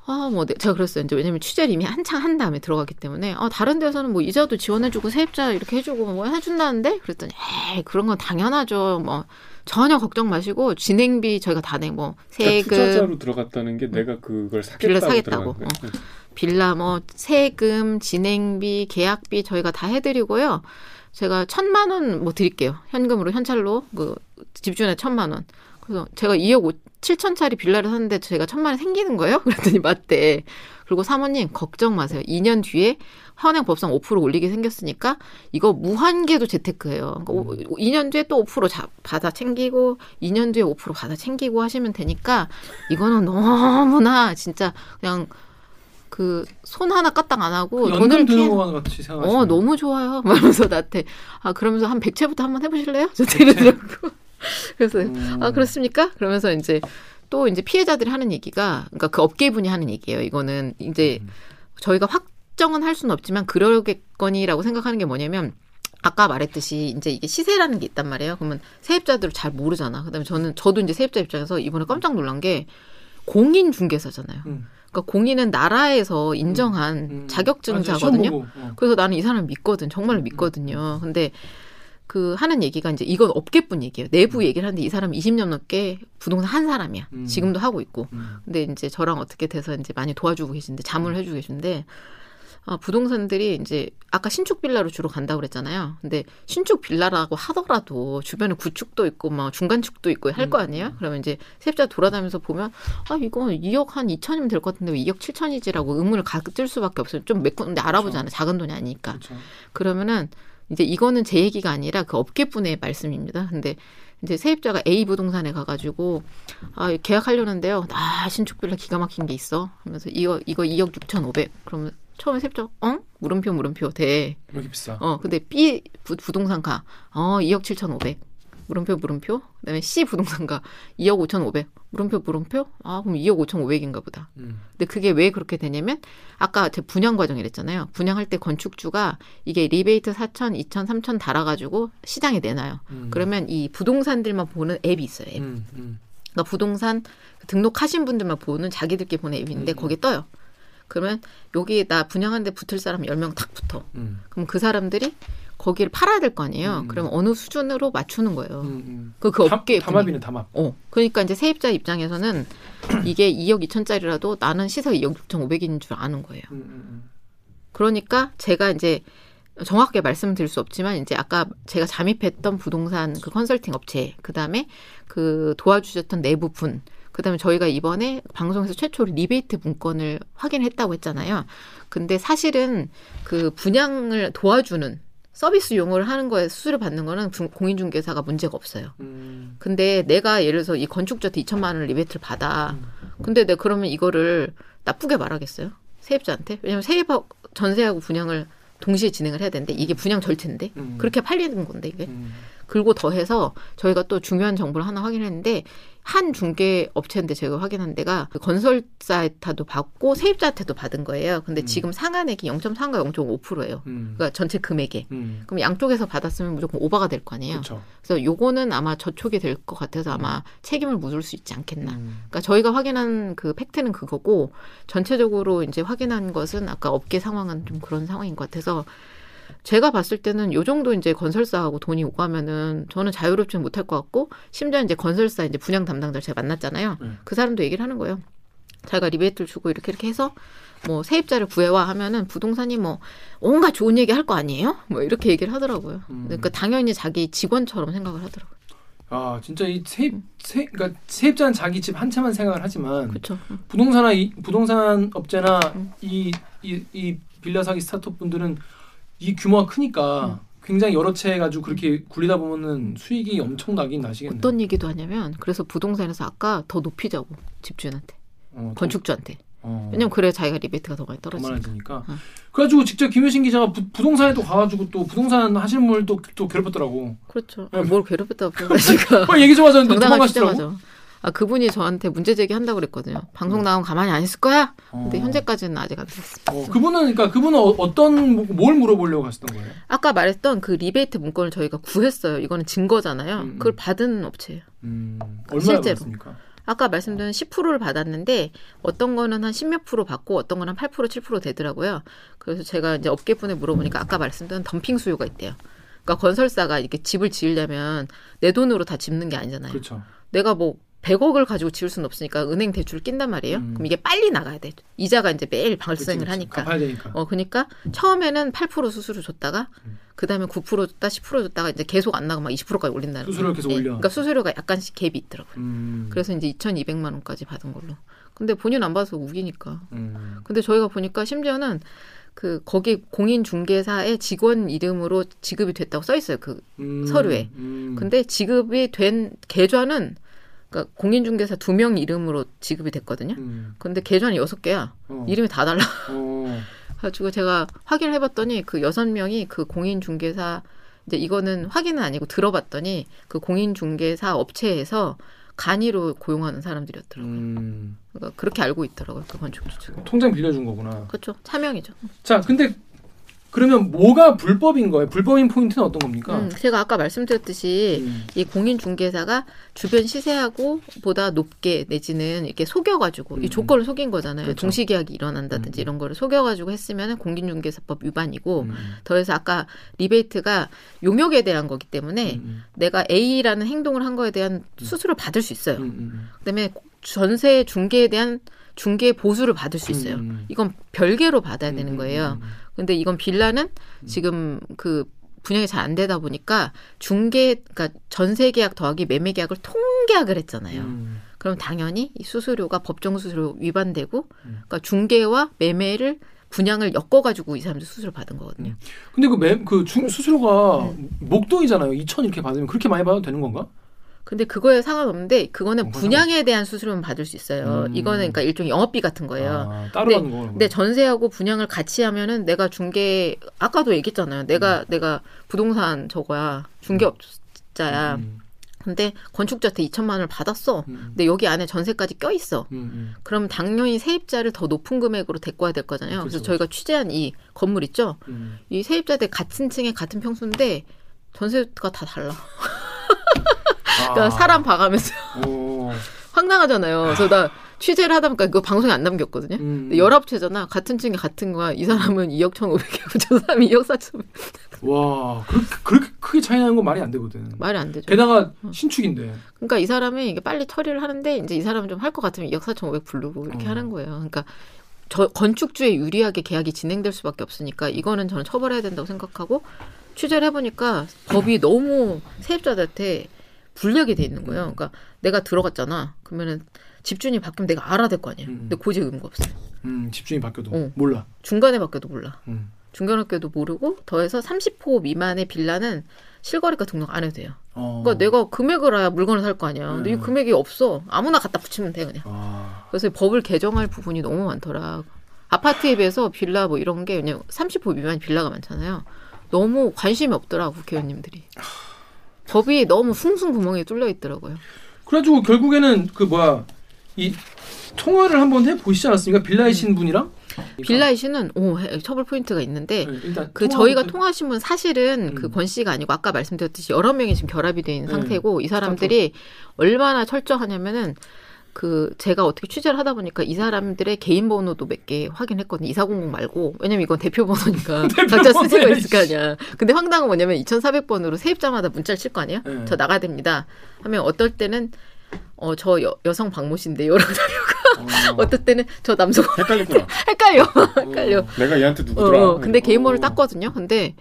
아, 뭐, 네, 제가 그랬어요. 이제 왜냐면 취재를 이미 한창 한 다음에 들어갔기 때문에, 아, 다른 데서는 뭐 이자도 지원해주고 세입자 이렇게 해주고 뭐 해준다는데? 그랬더니, 에이, 그런 건 당연하죠. 뭐, 전혀 걱정 마시고, 진행비 저희가 다 내, 뭐, 그러니까 세금, 투자자로 들어갔다는 게 내가 그걸 사겠다고 사겠다고. 들어간 거예요. 빌라 뭐, 세금, 진행비, 계약비 저희가 다 해드리고요. 제가 천만 원 뭐 드릴게요. 현금으로, 현찰로, 그, 집주인에 천만 원. 그래서 제가 2억 5, 7천짜리 빌라를 샀는데 제가 천만 원 생기는 거예요? 그랬더니 맞대. 그리고 사모님, 걱정 마세요. 2년 뒤에 현행 법상 5% 올리게 생겼으니까 이거 무한계도 재테크예요. 그러니까 오- 2년 뒤에 또 5% 자, 받아 챙기고 2년 뒤에 5% 받아 챙기고 하시면 되니까 이거는 너무나 진짜 그냥 그 손 하나 까딱 안 하고 연금 돈을 것 같이 생각하시면 어, 너무 좋아요. 말면서 나한테, 아, 그러면서 한 100채부터 한번 해보실래요? 저한테 이러더라고. 그래서, 음. 아, 그렇습니까? 그러면서 이제 또 이제 피해자들이 하는 얘기가, 그러니까 그 업계분이 하는 얘기예요. 이거는 이제 저희가 확정은 할 수는 없지만 그러겠거니라고 생각하는 게 뭐냐면, 아까 말했듯이 이제 이게 시세라는 게 있단 말이에요. 그러면 세입자들을 잘 모르잖아. 그다음에 저는 저도 이제 세입자 입장에서 이번에 깜짝 놀란 게 공인 중개사잖아요. 음. 그러니까 공인은 나라에서 인정한 음. 맞아요. 자격증자거든요. 보고, 어. 그래서 나는 이 사람 믿거든. 정말로 믿거든요. 근데 그 하는 얘기가 이제 이건 업계뿐 얘기예요. 내부 얘기를 하는데 이 사람 20년 넘게 부동산 한 사람이야. 음. 지금도 하고 있고. 음. 근데 이제 저랑 어떻게 돼서 이제 많이 도와주고 계신데 자문을 해주고 계신데 아, 부동산들이 이제 아까 신축 빌라로 주로 간다고 그랬잖아요. 근데 신축 빌라라고 하더라도 주변에 구축도 있고 막 중간축도 있고 할 거 아니에요? 그러면 이제 세입자 돌아다니면서 보면 아 이거 2억 한 2천이면 될 것 같은데 왜 2억 7천이지라고 의문을 가질 수밖에 없어요. 좀 메꾸는데 알아보잖아요. 작은 돈이 아니니까. 그렇죠. 그러면은 이제 이거는 제 얘기가 아니라 그 업계분의 말씀입니다. 근데 이제 세입자가 A 부동산에 가가지고 아 계약하려는데요. 아 신축 빌라 기가 막힌 게 있어. 하면서 이거 이거 2억 6천5백 그러면 처음에 세입자 어 물음표 물음표 돼. 왜 이렇게 비싸? 어 근데 B 부, 부동산 가. 어 2억 7천5백 물음표 물음표. 그다음에 C 부동산 가 2억 5천 5백 물음표 물음표. 아 그럼 2억 5천 5백인가 보다. 음. 근데 그게 왜 그렇게 되냐면 아까 제 분양 과정이랬잖아요. 분양할 때 건축주가 이게 리베이트 4천, 2천, 3천 달아가지고 시장에 내놔요. 음. 그러면 이 부동산들만 보는 앱이 있어요. 앱. 음, 음. 그러니까 부동산 등록하신 분들만 보는 자기들끼리 보는 앱인데 음. 거기에 떠요. 그러면 여기 나 분양하는데 붙을 사람 10명 딱 붙어. 음. 그럼 그 사람들이 거기를 팔아야 될 거 아니에요. 음. 그럼 어느 수준으로 맞추는 거예요. 음, 음. 그, 그 담- 업계 담합이네 담합. 어. 그러니까 이제 세입자 입장에서는 이게 2억 2천짜리라도 나는 시세가 2억 6천5백인 줄 아는 거예요. 음, 음, 그러니까 제가 이제 정확하게 말씀드릴 수 없지만 이제 아까 제가 잠입했던 부동산 그 컨설팅 업체 그다음에 그 도와주셨던 내부 분 그다음에 저희가 이번에 방송에서 최초로 리베이트 문건을 확인했다고 했잖아요. 근데 사실은 그 분양을 도와주는 서비스 용어를 하는 거에 수수료 받는 거는 중- 공인중개사가 문제가 없어요. 음. 근데 내가 예를 들어서 이 건축주한테 2천만 원을 리베이트를 받아. 근데 내가 그러면 이거를 나쁘게 말하겠어요? 세입자한테? 왜냐면 세입하고 전세하고 분양을 동시에 진행을 해야 되는데 이게 분양 절차인데 음. 그렇게 팔리는 건데 이게 음. 그리고 더해서 저희가 또 중요한 정보를 하나 확인했는데 한 중개 업체인데 제가 확인한 데가 그 건설사한테도 받고 세입자한테도 받은 거예요. 근데 음. 지금 상한액이 0.3과 0.5%예요. 음. 그러니까 전체 금액에. 음. 그럼 양쪽에서 받았으면 무조건 오버가 될 거 아니에요. 그렇죠. 그래서 요거는 아마 저촉이 될 것 같아서 아마 책임을 묻을 수 있지 않겠나. 음. 그러니까 저희가 확인한 그 팩트는 그거고 전체적으로 이제 확인한 것은 아까 업계 상황은 좀 그런 상황인 것 같아서 제가 봤을 때는 요 정도 이제 건설사하고 돈이 오가면은 저는 자유롭지는 못할 것 같고 심지어 이제 건설사 이제 분양 담당자 제가 만났잖아요. 네. 그 사람도 얘기를 하는 거예요. 자기가 리베이트를 주고 이렇게 이렇게 해서 뭐 세입자를 구해와 하면은 부동산이 뭐 온갖 좋은 얘기 할 거 아니에요? 뭐 이렇게 얘기를 하더라고요. 음. 그러니까 당연히 자기 직원처럼 생각을 하더라고요. 아 진짜 이 세입 세 그러니까 세입자는 자기 집 한 채만 생각을 하지만 그렇죠. 부동산이나 이, 부동산 업체나 음. 이, 이, 이 빌라 사기 스타트업 분들은 이 규모가 크니까 음. 굉장히 여러 채 해가지고 그렇게 굴리다 보면은 수익이 엄청 나긴 나시겠네. 어떤 얘기도 하냐면 그래서 부동산에서 아까 더 높이자고 집주인한테 어, 건축주한테 어, 왜냐면 그래 자기가 리베이트가 더 많이 더 떨어지니까. 어. 그래가지고 직접 김효신 기자가 부, 부동산에 또 가가지고 또 부동산 하시는 분을 또, 또 괴롭혔더라고. 그렇죠. 아, 뭘 괴롭혔다고 그러니까 어, 얘기 좀 하자는데 도망가시더라고. 아 그분이 저한테 문제 제기한다고 그랬거든요. 방송 나오면 가만히 안 있을 거야. 근데 어. 현재까지는 아직 안 됐습니다. 어, 그분은 그러니까 그분은 어, 어떤 뭘 물어보려고 하셨던 거예요? 아까 말했던 그 리베이트 문건을 저희가 구했어요. 이거는 증거잖아요. 음, 음. 그걸 받은 업체예요. 음, 얼마나 실제로. 받았습니까? 아까 말씀드린 10%를 받았는데 어떤 거는 한 10몇 프로 받고 어떤 거는 한 8% 7% 되더라고요. 그래서 제가 이제 업계분에 물어보니까 아까 말씀드린 덤핑 수요가 있대요. 그러니까 건설사가 이렇게 집을 지으려면 내 돈으로 다 짓는 게 아니잖아요. 그렇죠. 내가 뭐 100억을 가지고 지을 수는 없으니까 은행 대출을 낀단 말이에요. 음. 그럼 이게 빨리 나가야 돼. 이자가 이제 매일 발생을. 하니까. 어, 그러니까 처음에는 8% 수수료 줬다가 음. 그다음에 9% 줬다 10% 줬다가 이제 계속 안 나가 막 20%까지 올린다는 수수료를 계속 거예요. 올려. 그러니까 수수료가 약간씩 갭이 있더라고요. 음. 그래서 이제 2,200만 원까지 받은 걸로. 근데 본인 안 받아서 우기니까. 음. 근데 저희가 보니까 심지어는 그 거기 공인 중개사의 직원 이름으로 지급이 됐다고 써 있어요. 그 음. 서류에. 음. 근데 지급이 된 계좌는 그러니까 공인중개사 두 명 이름으로 지급이 됐거든요. 음. 근데 계좌는 여섯 개야. 어. 이름이 다 달라. 어. 가지고 제가 확인을 해봤더니 그 여섯 명이 그 공인중개사 이제 이거는 확인은 아니고 들어봤더니 그 공인중개사 업체에서 간이로 고용하는 사람들이었더라고요. 음. 그러니까 그렇게 알고 있더라고요. 그 건축주. 통장 빌려준 거구나. 그렇죠. 차명이죠. 자, 근데 그러면 뭐가 불법인 거예요? 불법인 포인트는 어떤 겁니까? 음, 제가 아까 말씀드렸듯이 음. 이 공인중개사가 주변 시세하고 보다 높게 내지는 이렇게 속여가지고 음. 이 조건을 속인 거잖아요. 그렇죠. 동시계약이 일어난다든지 음. 이런 거를 속여가지고 했으면 공인중개사법 위반이고 음. 더해서 아까 리베이트가 용역에 대한 거기 때문에 음. 내가 A라는 행동을 한 거에 대한 수수료를 받을 수 있어요. 그다음에 전세 중개에 대한 중개 보수를 받을 수 있어요. 음. 이건 별개로 받아야 음. 되는 음. 거예요. 음. 근데 이건 빌라는 지금 그 분양이 잘 안 되다 보니까 중개 그러니까 전세 계약 더하기 매매 계약을 통계약을 했잖아요. 음. 그럼 당연히 이 수수료가 법정 수수료 위반되고 음. 그러니까 중개와 매매를 분양을 엮어 가지고 이 사람들 수수료 받은 거거든요. 근데 그, 매, 그 중, 수수료가 음. 목돈이잖아요. 2천 이렇게 받으면 그렇게 많이 받아도 되는 건가? 근데 그거에 상관없는데 그거는 어, 분양에 대한 수수료는 받을 수 있어요. 음. 이거는 그러니까 일종의 영업비 같은 거예요. 아, 따로 근데- 받는. 근데 전세하고 분양을 같이 하면은 내가 중개 아까도 얘기했잖아요. 내가 음. 내가 부동산 저거야 중개업자야. 음. 근데 건축자한테 2천만 원을 받았어. 음. 근데 여기 안에 전세까지 껴 있어. 음. 음. 그럼 당연히 세입자를 더 높은 금액으로 데리고 와야 될 거잖아요. 그래서 그렇죠, 저희가 취재한 이 건물 있죠. 음. 이 세입자들 같은 층에 같은 평수인데 전세가 다 달라. 그러니까 아. 사람 봐가면서 오. 황당하잖아요. 그래서 나 취재를 하다 보니까 그거 방송에 안 남겼거든요. 음. 열합체잖아. 같은 층에 같은 거야. 이 사람은 2억 1,500이고 저 사람이 2억 4천. 와, 그렇게, 그렇게 크게 차이 나는 건 말이 안 되거든. 말이 안 되죠. 게다가 신축인데. 그러니까 이 사람이 이게 빨리 처리를 하는데 이제 이 사람은 좀 할 것 같으면 2억 4,500 부르고 이렇게 어. 하는 거예요. 그러니까 저 건축주에 유리하게 계약이 진행될 수밖에 없으니까 이거는 저는 처벌해야 된다고 생각하고 취재를 해보니까 법이 너무 세입자들한테 불리하게 돼 있는 거예요. 그러니까 내가 들어갔잖아. 그러면은 집주인이 바뀌면 내가 알아야 될 거 아니에요. 음. 근데 고지 의무가 없어요. 음, 집주인이 바뀌어도 어. 몰라. 중간에 바뀌어도 몰라. 음. 중간에 바뀌어도 모르고 더해서 30호 미만의 빌라는 실거래가 등록 안 해도 돼요. 어. 그러니까 내가 금액을 알아야 물건을 살 거 아니야. 근데 이 음. 금액이 없어. 아무나 갖다 붙이면 돼 그냥. 아. 그래서 법을 개정할 부분이 너무 많더라. 아파트에 비해서 빌라 뭐 이런 게 그냥 30호 미만 빌라가 많잖아요. 너무 관심이 없더라 국회의원님들이. 법이 너무 숭숭 구멍에 뚫려 있더라고요. 그래가지고 결국에는 그 뭐야 이 통화를 한번 해 보시지 않았습니까? 빌라의 신 분이랑 빌라의 신은 오 해- 처벌 포인트가 있는데 네, 그 저희가 통화하신 분 사실은 음. 그 권 씨가 아니고 아까 말씀드렸듯이 여러 명이 지금 결합이 돼 있는 네. 상태고 이 사람들이 얼마나 철저하냐면은 그 제가 어떻게 취재를 하다 보니까 이 사람들의 개인 번호도 몇 개 확인했거든요. 2400 말고 왜냐면 이건 대표 번호니까 각자 번호야, 있을 거 아니야. 근데 황당한 건 뭐냐면 2400번으로 세입자마다 문자를 칠 거 아니에요. 네. 저 나가야 됩니다. 하면 어떨 때는 어 저 여성 박모 씨인데요. 이러고 어. 어떨 때는 저 남성 헷갈렸구나. 헷갈려. 헷갈려. 내가 얘한테 누구더라? 어, 근데 개인 번호를 어. 땄거든요. 근데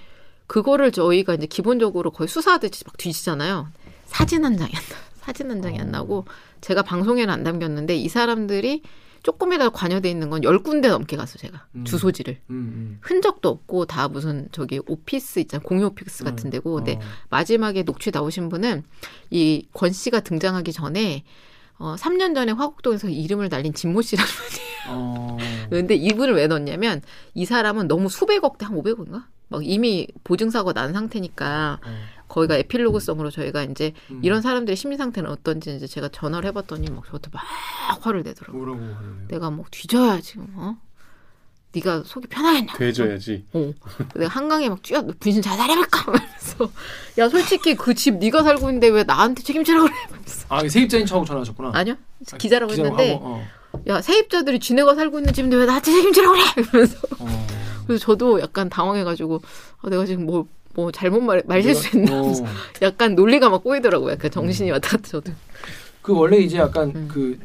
그거를 저희가 이제 기본적으로 거의 수사하듯이 막 뒤지잖아요. 사진 한 장이 안 나. 사진 한 장이 안 나고 제가 방송에는 안 담겼는데 이 사람들이 조금이라도 관여돼 있는 건 열 군데 넘게 갔어 제가 음. 주소지를 음, 흔적도 없고 다 무슨 저기 오피스 있잖아 공유 오피스 음. 같은 데고 근데 어. 마지막에 녹취 나오신 분은 이 권 씨가 등장하기 전에 어 3년 전에 화곡동에서 이름을 날린 진모 씨라는 분이 어. 근데 이분을 왜 넣었냐면 이 사람은 너무 수백억 대 한 500억인가? 막 이미 보증사고 난 상태니까 어. 거기가 에필로그성으로 저희가 이제 음. 이런 사람들의 심리 상태는 어떤지 이제 제가 전화를 해봤더니 막 저한테 막 화를 내더라고. 요 뭐라고 하네요. 내가 뭐 뒤져야 지금 어 네가 속이 편하겠냐? 돼줘야지. 어. 내가 한강에 막 뛰어 분신 잘 살아볼까? 하면서 야 솔직히 그 집 네가 살고 있는데 왜 나한테 책임지라고 그래? 아 세입자인 척하고 전화하셨구나. 아니요 기자라고 했는데 하고, 어. 야 세입자들이 지네가 살고 있는 집인데 왜 나한테 책임지라고 그래? 이러면서 어. 그래서 저도 약간 당황해가지고 아, 내가 지금 뭐 뭐 잘못 말, 말 실수했나? 어. 하면서 약간 논리가 막 꼬이더라고요. 약간 정신이 왔다 갔다 저도. 그 원래 이제 약간 음. 그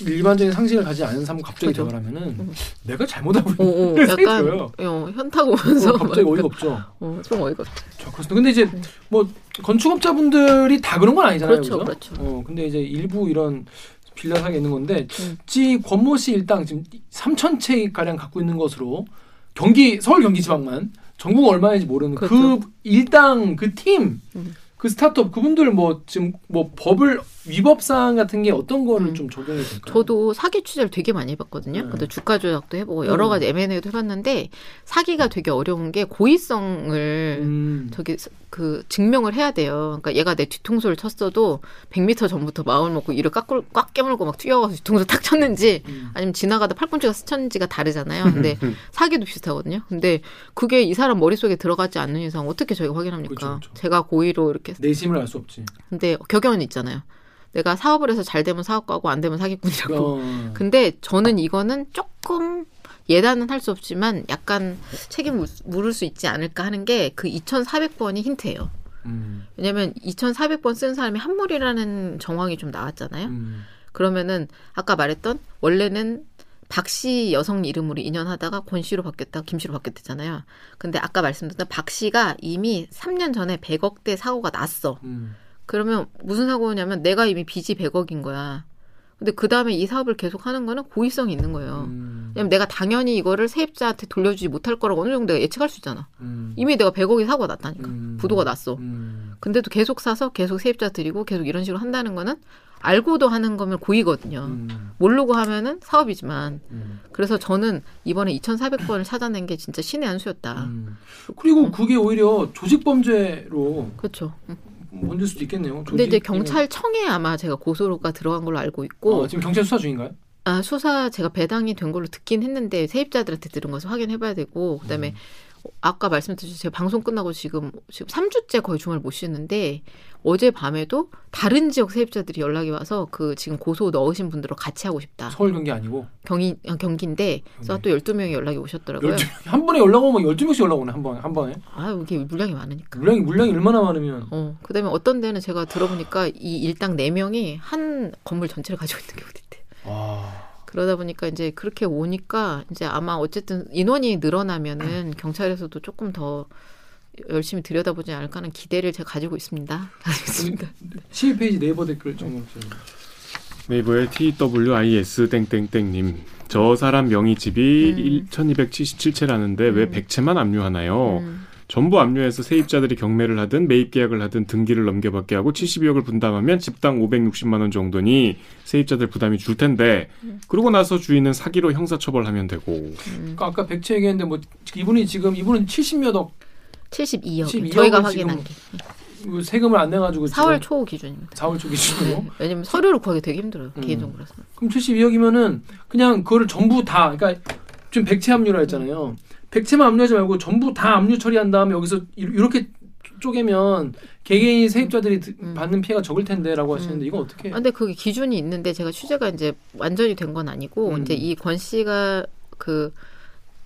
일반적인 상식을 가지지 않은 사람 갑자기 그죠. 대화하면은 음. 내가 잘못하고 어, 어, 있는 생각이 약간 들어요. 어, 현타 오면서 어, 갑자기 어이가 없죠. 어, 좀 어이가 없죠. 저 그렇습니다. 근데 이제 뭐 건축업자분들이 다 그런 건 아니잖아요. 음. 그렇죠? 그렇죠. 어, 근데 이제 일부 이런 빌라 사게 있는 건데, 음. 지 권모 씨 일당 지금 3천 채 가량 갖고 있는 것으로 경기 서울 경기 지방만 전국 얼마인지 모르는 그 그렇죠. 일당 그 팀. 음. 그 스타트업 그분들 뭐 지금 뭐 법을 위법 사항 같은 게 어떤 거를 음. 좀 적용이 될까요? 저도 사기 취재를 되게 많이 해봤거든요. 네. 근데 주가 조작도 해보고 여러 음. 가지 M&A도 해봤는데 사기가 되게 어려운 게 고의성을 음. 저기 스- 그 증명을 해야 돼요. 그러니까 얘가 내 뒤통수를 쳤어도 100m 전부터 마음을 먹고 이를 꽉, 꿀- 꽉 깨물고 막 뛰어가서 뒤통수 탁 쳤는지 음. 아니면 지나가다 팔꿈치가 스쳤는지가 다르잖아요. 근데 사기도 비슷하거든요. 근데 그게 이 사람 머릿속에 들어가지 않는 이상 어떻게 저희가 확인합니까? 그렇죠, 그렇죠. 제가 고의로 이렇게 내심을 알 수 없지. 근데 격언이 있잖아요. 내가 사업을 해서 잘 되면 사업가고 안 되면 사기꾼이라고. 어. 근데 저는 이거는 조금 예단은 할 수 없지만 약간 책임 물을 수 있지 않을까 하는 게 그 2,400번이 힌트예요. 음. 왜냐면 2,400번 쓴 사람이 한물이라는 정황이 좀 나왔잖아요. 음. 그러면은 아까 말했던 원래는 박씨 여성 이름으로 인연하다가 권 씨로 바뀌었다가 김씨로 바뀌었잖아요. 근데 아까 말씀드렸던 박 씨가 이미 3년 전에 100억대 사고가 났어. 음. 그러면 무슨 사고냐면 내가 이미 빚이 100억인 거야. 근데 그 다음에 이 사업을 계속 하는 거는 고의성이 있는 거예요. 음. 왜냐면 내가 당연히 이거를 세입자한테 돌려주지 못할 거라고 어느 정도 내가 예측할 수 있잖아. 음. 이미 내가 100억이 사고가 났다니까. 음. 부도가 났어. 음. 근데도 계속 사서 계속 세입자 드리고 계속 이런 식으로 한다는 거는 알고도 하는 거면 고의거든요. 음. 모르고 하면은 사업이지만. 음. 그래서 저는 이번에 2,400번을 찾아낸 게 진짜 신의 한 수였다. 음. 그리고 그게 오히려 조직 범죄로 그렇죠. 번질 수도 있겠네요. 근데 이제 경찰청에 아마 제가 고소가 들어간 걸로 알고 있고 어, 지금 경찰 수사 중인가요? 아, 수사 제가 배당이 된 걸로 듣긴 했는데 세입자들한테 들은 것을 확인해봐야 되고 그다음에 아까 말씀드렸듯이 제가 방송 끝나고 지금 지금 3주째 거의 주말 못 쉬는데 어제 밤에도 다른 지역 세입자들이 연락이 와서 그 지금 고소 넣으신 분들로 같이 하고 싶다. 서울 경기 아니고 경기 아, 경기인데 그래서 또 12명이 연락이 오셨더라고요. 12, 한 번에 연락 오면 12명씩 연락 오네 한 번에 한 번에. 아, 이게 물량이 많으니까. 물량이 물량이 얼마나 많으면 어, 그다음에 어떤 데는 제가 들어보니까 이 일당 4명이 한 건물 전체를 가지고 있는 경우도 있대. 와. 그러다 보니까 이제 그렇게 오니까 이제 아마 어쨌든 인원이 늘어나면은 경찰에서도 조금 더 열심히 들여다보지 않을까 하는 기대를 제가 가지고 있습니다. 가지고 있습니다. 12페이지 네이버 댓글 좀 네이버의 TWIS 땡땡땡님 저 사람 명의 집이 음. 1277채라는데 왜 음. 100채만 압류하나요? 음, 전부 압류해서 세입자들이 경매를 하든 매입 계약을 하든 등기를 넘겨받게 하고 72억을 분담하면 집당 560만 원 정도니 세입자들 부담이 줄 텐데 음. 그러고 나서 주인은 사기로 형사처벌하면 되고 음. 그러니까 아까 백채 얘기했는데 뭐 이분이 지금 이분은 70몇 억 72억. 72억 을 저희가 확인한 게그 세금을 안 내가지고 4월 지금 초 기준입니다. 4월 초 기준으로 네, 왜냐면 서류를 구하기 되게 힘들어요. 음. 개인정보라서. 그럼 72억이면은 그냥 그거를 전부 다 그러니까 지금 백채 압류라 했잖아요. 백채만 압류하지 말고 전부 다 압류 처리한 다음에 여기서 이- 이렇게 쪼개면 개개인 세입자들이 드- 음. 받는 피해가 적을 텐데라고 하시는데 이거 어떻게? 아, 근데 그게 기준이 있는데 제가 취재가 이제 완전히 된 건 아니고 음. 이제 이 권 씨가 그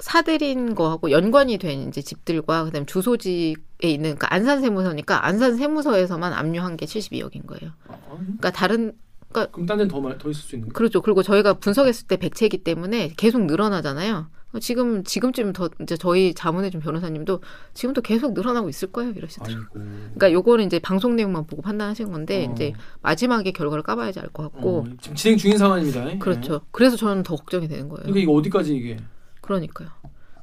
사들인 거하고 연관이 된 이제 집들과 그다음 에 주소지에 있는 그 안산 세무서니까 안산 세무서에서만 압류한 게 72억인 거예요. 어, 그러니까 다른 그럼 딴 데는 더, 많- 더 있을 수 있는 거. 그렇죠. 그리고 저희가 분석했을 때 백채이기 때문에 계속 늘어나잖아요. 지금 지금쯤 더 이제 저희 자문해 준 변호사님도 지금도 계속 늘어나고 있을 거예요 이러시더라고요. 그러니까 요거는 이제 방송 내용만 보고 판단하시는 건데 어. 이제 마지막에 결과를 까봐야지 알 것 같고 어, 지금 진행 중인 상황입니다. 예. 그렇죠. 그래서 저는 더 걱정이 되는 거예요. 그러니까 이거 어디까지 이게? 그러니까요.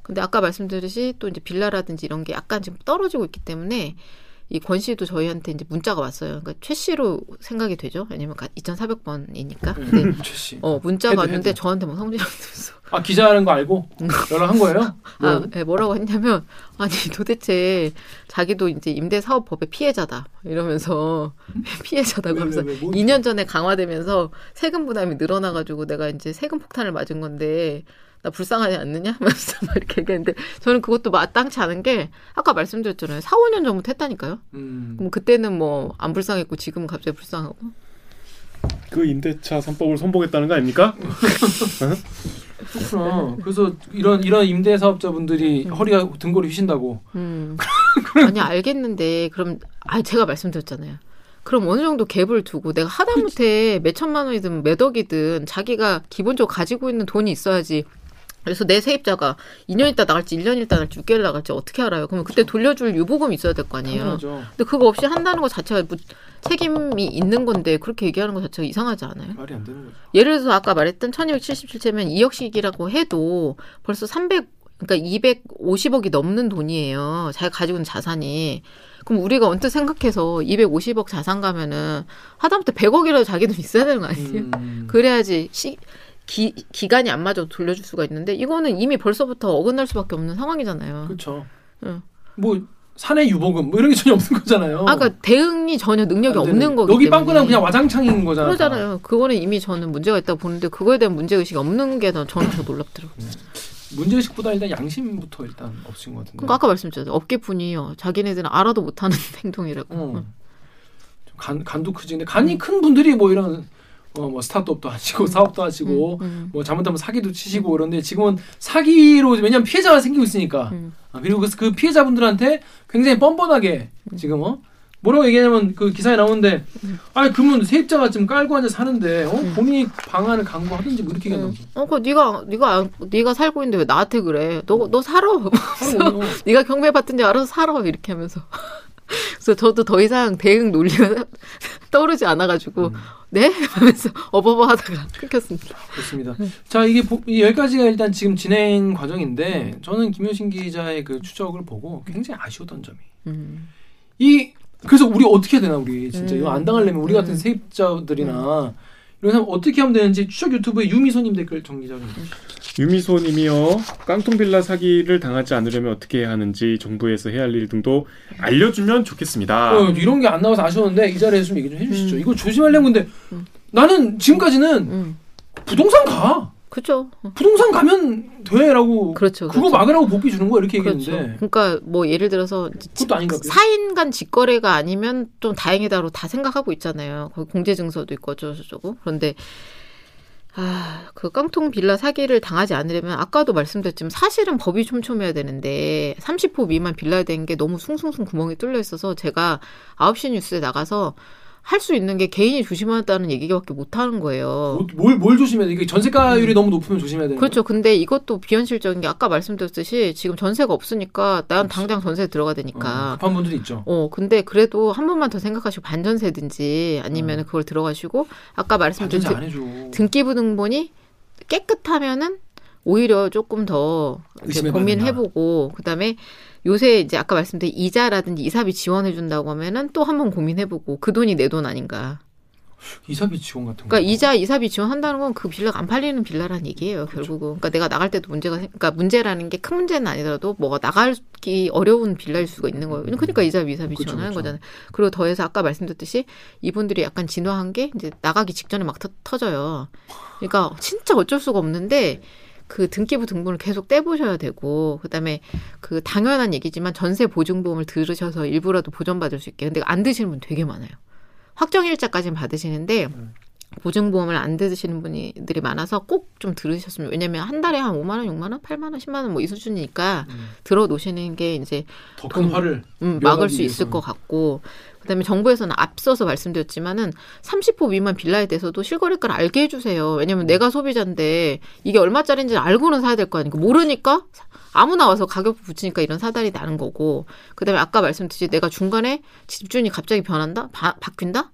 근데 아까 말씀드렸듯이 또 이제 빌라라든지 이런 게 약간 지금 떨어지고 있기 때문에 이 권 씨도 저희한테 이제 문자가 왔어요. 그러니까 최 씨로 생각이 되죠. 왜냐면 2,400번이니까. 근데 최 씨. 어 문자가 헤드, 왔는데 헤드. 저한테 뭐 성질이 들었어. 아 기자라는 거 알고 연락한 거예요? 뭐, 아, 네, 뭐라고 했냐면 아니 도대체 자기도 이제 임대 사업 법의 피해자다 이러면서 피해자다고 왜, 하면서 왜, 왜, 뭐 2년 전에 강화되면서 세금 부담이 늘어나가지고 내가 이제 세금 폭탄을 맞은 건데 나 불쌍하지 않느냐? 막 이렇게 얘기했는데 저는 그것도 마땅치 않은 게 아까 말씀드렸잖아요. 4, 5년 전부터 했다니까요. 음. 그럼 그때는 뭐 안 불쌍했고 지금은 갑자기 불쌍하고. 그 임대차 3법을 선봉했다는 거 아닙니까? 그렇구나. 그래서 이런 이런 임대 사업자분들이 허리가 등골이 휘신다고. 음. 아니 알겠는데 그럼 아 제가 말씀드렸잖아요. 그럼 어느 정도 갭을 두고 내가 하다못해 몇 천만 원이든 몇 억이든 자기가 기본적으로 가지고 있는 돈이 있어야지. 그래서 내 세입자가 2년 있다 나갈지 1년 있다 나갈지 6개월 나갈지 어떻게 알아요? 그러면 그때 돌려줄 유보금 있어야 될 거 아니에요. 당연하죠. 근데 그거 없이 한다는 것 자체가 뭐 책임이 있는 건데 그렇게 얘기하는 것 자체가 이상하지 않아요? 말이 안 되는 거죠. 예를 들어서 아까 말했던 1277채면 2억씩이라고 해도 벌써 300 그러니까 250억이 넘는 돈이에요. 자기가 가지고 있는 자산이. 그럼 우리가 언뜻 생각해서 250억 자산 가면은 하다못해 100억이라도 자기 돈 있어야 되는 거 아니에요? 음. 그래야지 시, 기, 기간이 안 맞아도 돌려줄 수가 있는데 이거는 이미 벌써부터 어긋날 수밖에 없는 상황이잖아요. 그렇죠. 응. 뭐 사내 유보금 뭐 이런 게 전혀 없는 거잖아요. 아까 그러니까 대응이 전혀 능력이 안 되는. 없는 거기 여기 때문에. 빵꾸나면 그냥 와장창인 거잖아요. 그러잖아요. 그거는 이미 저는 문제가 있다고 보는데 그거에 대한 문제 의식이 없는 게더 저는 더 놀랍더라고요. 문제 의식보다 일단 양심부터 일단 없으신 것 같은데. 그러니까 아까 말씀드렸죠. 업계분이요. 자기네들은 알아도 못하는 행동이라고. 어. 간, 간도 크지. 근데 간이 큰 분들이 뭐 이런 어, 뭐 스타트업도 하시고 사업도 하시고 음, 음. 뭐 잘못하면 사기도 치시고 그런데 지금은 사기로 왜냐면 피해자가 생기고 있으니까 음. 아, 그리고 그, 그 피해자분들한테 굉장히 뻔뻔하게 지금 어 뭐라고 얘기하냐면 그 기사에 나오는데 아 그러면 세입자가 지금 깔고 앉아 사는데 어 본인이 방안을 강구하든지 뭐 이렇게 얘기한다고. 어, 그 네가 네가 안- 네가 살고 있는데 왜 나한테 그래? 너 너 살아. 네가 경매 받든지 알아서 살아 이렇게 하면서. 그래서 저도 더 이상 대응 논리가 떠오르지 않아가지고 음. 네 하면서 어버버 하다가 끊겼습니다. 그렇습니다. 자 이게 보- 이 여기까지가 일단 지금 진행 과정인데 저는 김효신 기자의 그 추적을 보고 굉장히 아쉬웠던 점이 음. 이 그래서 우리 어떻게 해야 되나 우리 진짜 음. 이거 안 당하려면 우리 같은 음. 세입자들이나 이런 사람 어떻게 하면 되는지 추적 유튜브에 유미소님 댓글 정리자 좀 유미소님이요. 깡통빌라 사기를 당하지 않으려면 어떻게 해야 하는지 정부에서 해야 할 일 등도 알려주면 좋겠습니다. 어, 이런 게 안 나와서 아쉬웠는데 이 자리에서 좀 얘기 좀 해주시죠. 음. 이거 조심하려면 근데 음. 나는 지금까지는 음. 부동산 가 그죠. 부동산 가면 돼라고 그렇죠. 그거 그렇죠. 막으라고 복비 주는 거야 이렇게 그렇죠. 얘기했는데 그러니까 뭐 예를 들어서 그것도 아닌가 봐요. 사인 간 직거래가 아니면 좀 다행이다로 다 생각하고 있잖아요. 거기 공제 증서도 있고 어쩌고 저쩌고. 그런데 아, 그 깡통 빌라 사기를 당하지 않으려면 아까도 말씀드렸지만 사실은 법이 촘촘해야 되는데 30호 미만 빌라에 대한 게 너무 숭숭숭 구멍이 뚫려 있어서 제가 9시 뉴스에 나가서 할 수 있는 게 개인이 조심하다는 얘기밖에 못 하는 거예요. 뭐- 뭘, 뭘 조심해야 돼? 이게 전세가율이 너무 높으면 조심해야 되는 음. 그렇죠. 근데 이것도 비현실적인 게 아까 말씀드렸듯이 지금 전세가 없으니까 난 당장 전세에 들어가야 거야. 어, 되니까. 급한 분들이 있죠. 어, 근데 그래도 한 번만 더 생각하시고 반전세든지 아니면 그걸 들어가시고 아까 말씀드린 반전세 안 등, 해줘. 등기부 등본이 깨끗하면은 오히려 조금 더 고민해보고 그다음에 요새 이제 아까 말씀드린 이자라든지 이사비 지원해 준다고 하면은 또 한번 고민해 보고 그 돈이 내 돈 아닌가. 이사비 지원 같은 거. 그러니까 이자 이사비 지원한다는 건 그 빌라가 안 팔리는 빌라라는 얘기예요. 결국은. 그러니까 내가 나갈 때도 문제가 생- 그러니까 문제라는 게 큰 문제는 아니더라도 뭐가 나가기 어려운 빌라일 수가 있는 거예요. 그러니까 이자비 이사비 그쵸, 지원하는 그쵸. 거잖아요. 그리고 더해서 아까 말씀드렸듯이 이분들이 약간 진화한 게 이제 나가기 직전에 막 터, 터져요. 그러니까 진짜 어쩔 수가 없는데 그 등기부 등본을 계속 떼보셔야 되고 그다음에 그 당연한 얘기지만 전세 보증보험을 들으셔서 일부라도 보전받을 수 있게 근데 안 드시는 분 되게 많아요. 확정일자까지는 받으시는데 보증보험을 안 들으시는 분들이 많아서 꼭 좀 들으셨으면 왜냐면 한 달에 한 5만 원, 6만 원, 8만 원, 10만 원 뭐 이 수준이니까 음. 들어 놓으시는 게 이제 더큰 돈- 화를 음, 막을 수 있을. 것 같고 그다음에 정부에서는 앞서서 말씀드렸지만은 30호 미만 빌라에 대해서도 실거래가를 알게 해주세요. 왜냐면 내가 소비자인데 이게 얼마짜리인지 알고는 사야 될 거 아니고 모르니까 아무나 와서 가격 붙이니까 이런 사달이 나는 거고. 그다음에 아까 말씀드렸듯이 내가 중간에 집주인이 갑자기 변한다, 바, 바뀐다,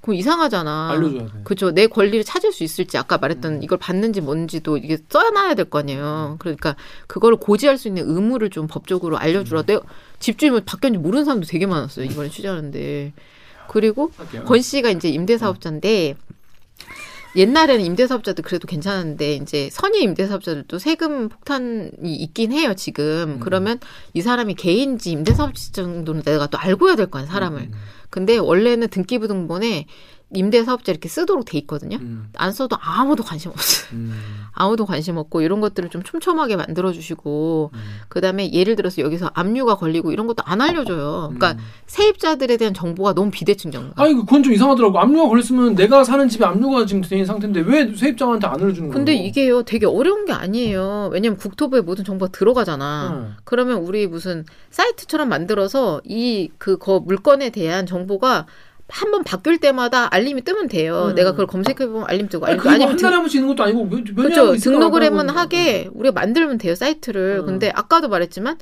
그럼 이상하잖아. 알려줘야 돼. 그렇죠. 내 권리를 찾을 수 있을지 아까 말했던 이걸 받는지 뭔지도 이게 써놔야 될 거 아니에요. 그러니까 그걸 고지할 수 있는 의무를 좀 법적으로 알려주라. 내가 집주인이 바뀌었는지 모르는 사람도 되게 많았어요. 이번에 취재하는데. 그리고 할게요. 권 씨가 이제 임대사업자인데 옛날에는 임대사업자들 그래도 괜찮은데 이제 선의 임대사업자들도 세금 폭탄이 있긴 해요 지금. 그러면 이 사람이 개인지 임대사업자 정도는 내가 또 알고 해야 될 거 아니야 사람을. 음. 근데 원래는 등기부 등본에 임대 사업자 이렇게 쓰도록 돼 있거든요. 음. 안 써도 아무도 관심 없어요. 음. 아무도 관심 없고 이런 것들을 좀 촘촘하게 만들어 주시고 음. 그다음에 예를 들어서 여기서 압류가 걸리고 이런 것도 안 알려줘요. 그러니까 음. 세입자들에 대한 정보가 너무 비대칭 정보가. 아니 그건 좀 이상하더라고. 압류가 걸렸으면 내가 사는 집에 압류가 지금 된 상태인데 왜 세입자한테 안 알려주는 거야? 근데 이게요 되게 어려운 게 아니에요. 왜냐면 국토부에 모든 정보가 들어가잖아. 응. 그러면 우리 무슨 사이트처럼 만들어서 이 그 거 물건에 대한 정보가 한 번 바뀔 때마다 알림이 뜨면 돼요. 음. 내가 그걸 검색해 보면 알림 뜨고 아니 알림 그거 아니면 한 달에 있는 것도 아니고 몇, 몇 그렇죠. 한번 있을까 등록을 말까 하면 하고 하게 우리가 만들면 돼요 사이트를. 음. 근데 아까도 말했지만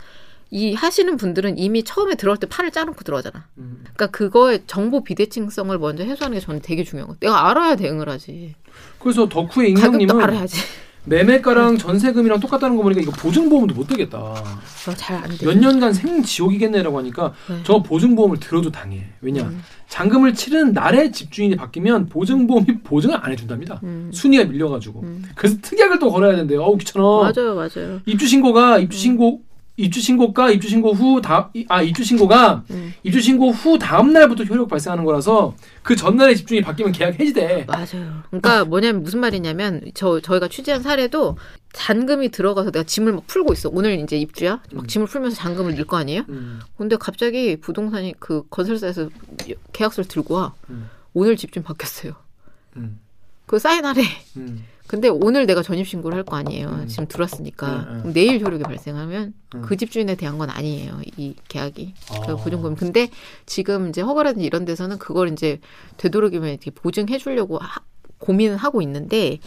이 하시는 분들은 이미 처음에 들어올 때 판을 짜놓고 들어가잖아. 음. 그러니까 그거의 정보 비대칭성을 먼저 해소하는 게 저는 되게 중요한 거. 내가 알아야 대응을 하지. 그래서 덕후의 익명님은 알아야지. 매매가랑 전세금이랑 똑같다는 거 보니까 이거 보증보험도 못 되겠다. 어, 잘안 돼. 몇 년간 생지옥이겠네라고 하니까 네. 저 보증보험을 들어도 당해. 왜냐 음. 잔금을 치른 날에 집주인이 바뀌면 보증보험이 보증을 안 해준답니다. 음. 순위가 밀려가지고 음. 그래서 특약을 또 걸어야 된대요. 어우 귀찮아. 맞아요, 맞아요. 입주 신고가 입주 신고 입주 신고가 입주 신고 후다아 입주 신고가 음. 입주 신고 후 다음 날부터 효력 발생하는 거라서 그 전날에 집주인이 바뀌면 계약 해지돼. 맞아요. 그러니까 뭐냐면 무슨 말이냐면 저 저희가 취재한 사례도 잔금이 들어가서 내가 짐을 막 풀고 있어. 오늘 이제 입주야. 막 음. 짐을 풀면서 잔금을 낼 거 아니에요? 음. 근데 갑자기 부동산이 그 건설사에서 계약서를 들고 와. 음. 오늘 집주인 바뀌었어요. 음. 그 사인하래. 음. 근데 오늘 내가 전입 신고를 할 거 아니에요. 음. 지금 들어왔으니까. 음, 음. 그럼 내일 효력이 발생하면 음. 그 집주인에 대한 건 아니에요. 이 계약이. 그 아. 보증금. 근데 지금 이제 허가라든지 이런 데서는 그걸 이제 되도록이면 이렇게 보증해 주려고 하- 고민은 하고 있는데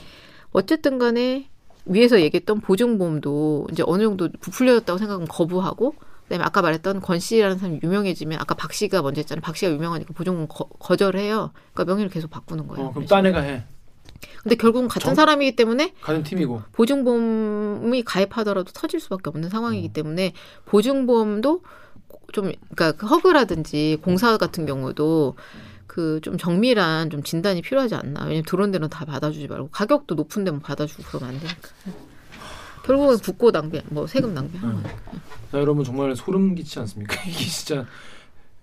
어쨌든 간에 위에서 얘기했던 보증보험도 이제 어느 정도 부풀려졌다고 생각하면 거부하고 그다음에 아까 말했던 권 씨라는 사람이 유명해지면 아까 박 씨가 먼저 했잖아요. 박 씨가 유명하니까 보증보험 거, 거절해요. 그러니까 명의를 계속 바꾸는 거예요. 어, 그럼 딴 애가 해. 근데 결국은 같은 정- 사람이기 때문에 같은 팀이고. 보증보험이 가입하더라도 터질 수밖에 없는 상황이기 음. 때문에 보증보험도 좀 그러니까 그 허그라든지 공사 같은 경우도 그 좀 정밀한 좀 진단이 필요하지 않나. 왜냐면 들어온 데는 다 받아주지 말고 가격도 높은 데만 받아주고 그러면 안 되니까. 결국은 국고 낭비, 뭐 세금 낭비 하는 음. 거예요. 자, 여러분 정말 소름 끼치지 않습니까? 이게 진짜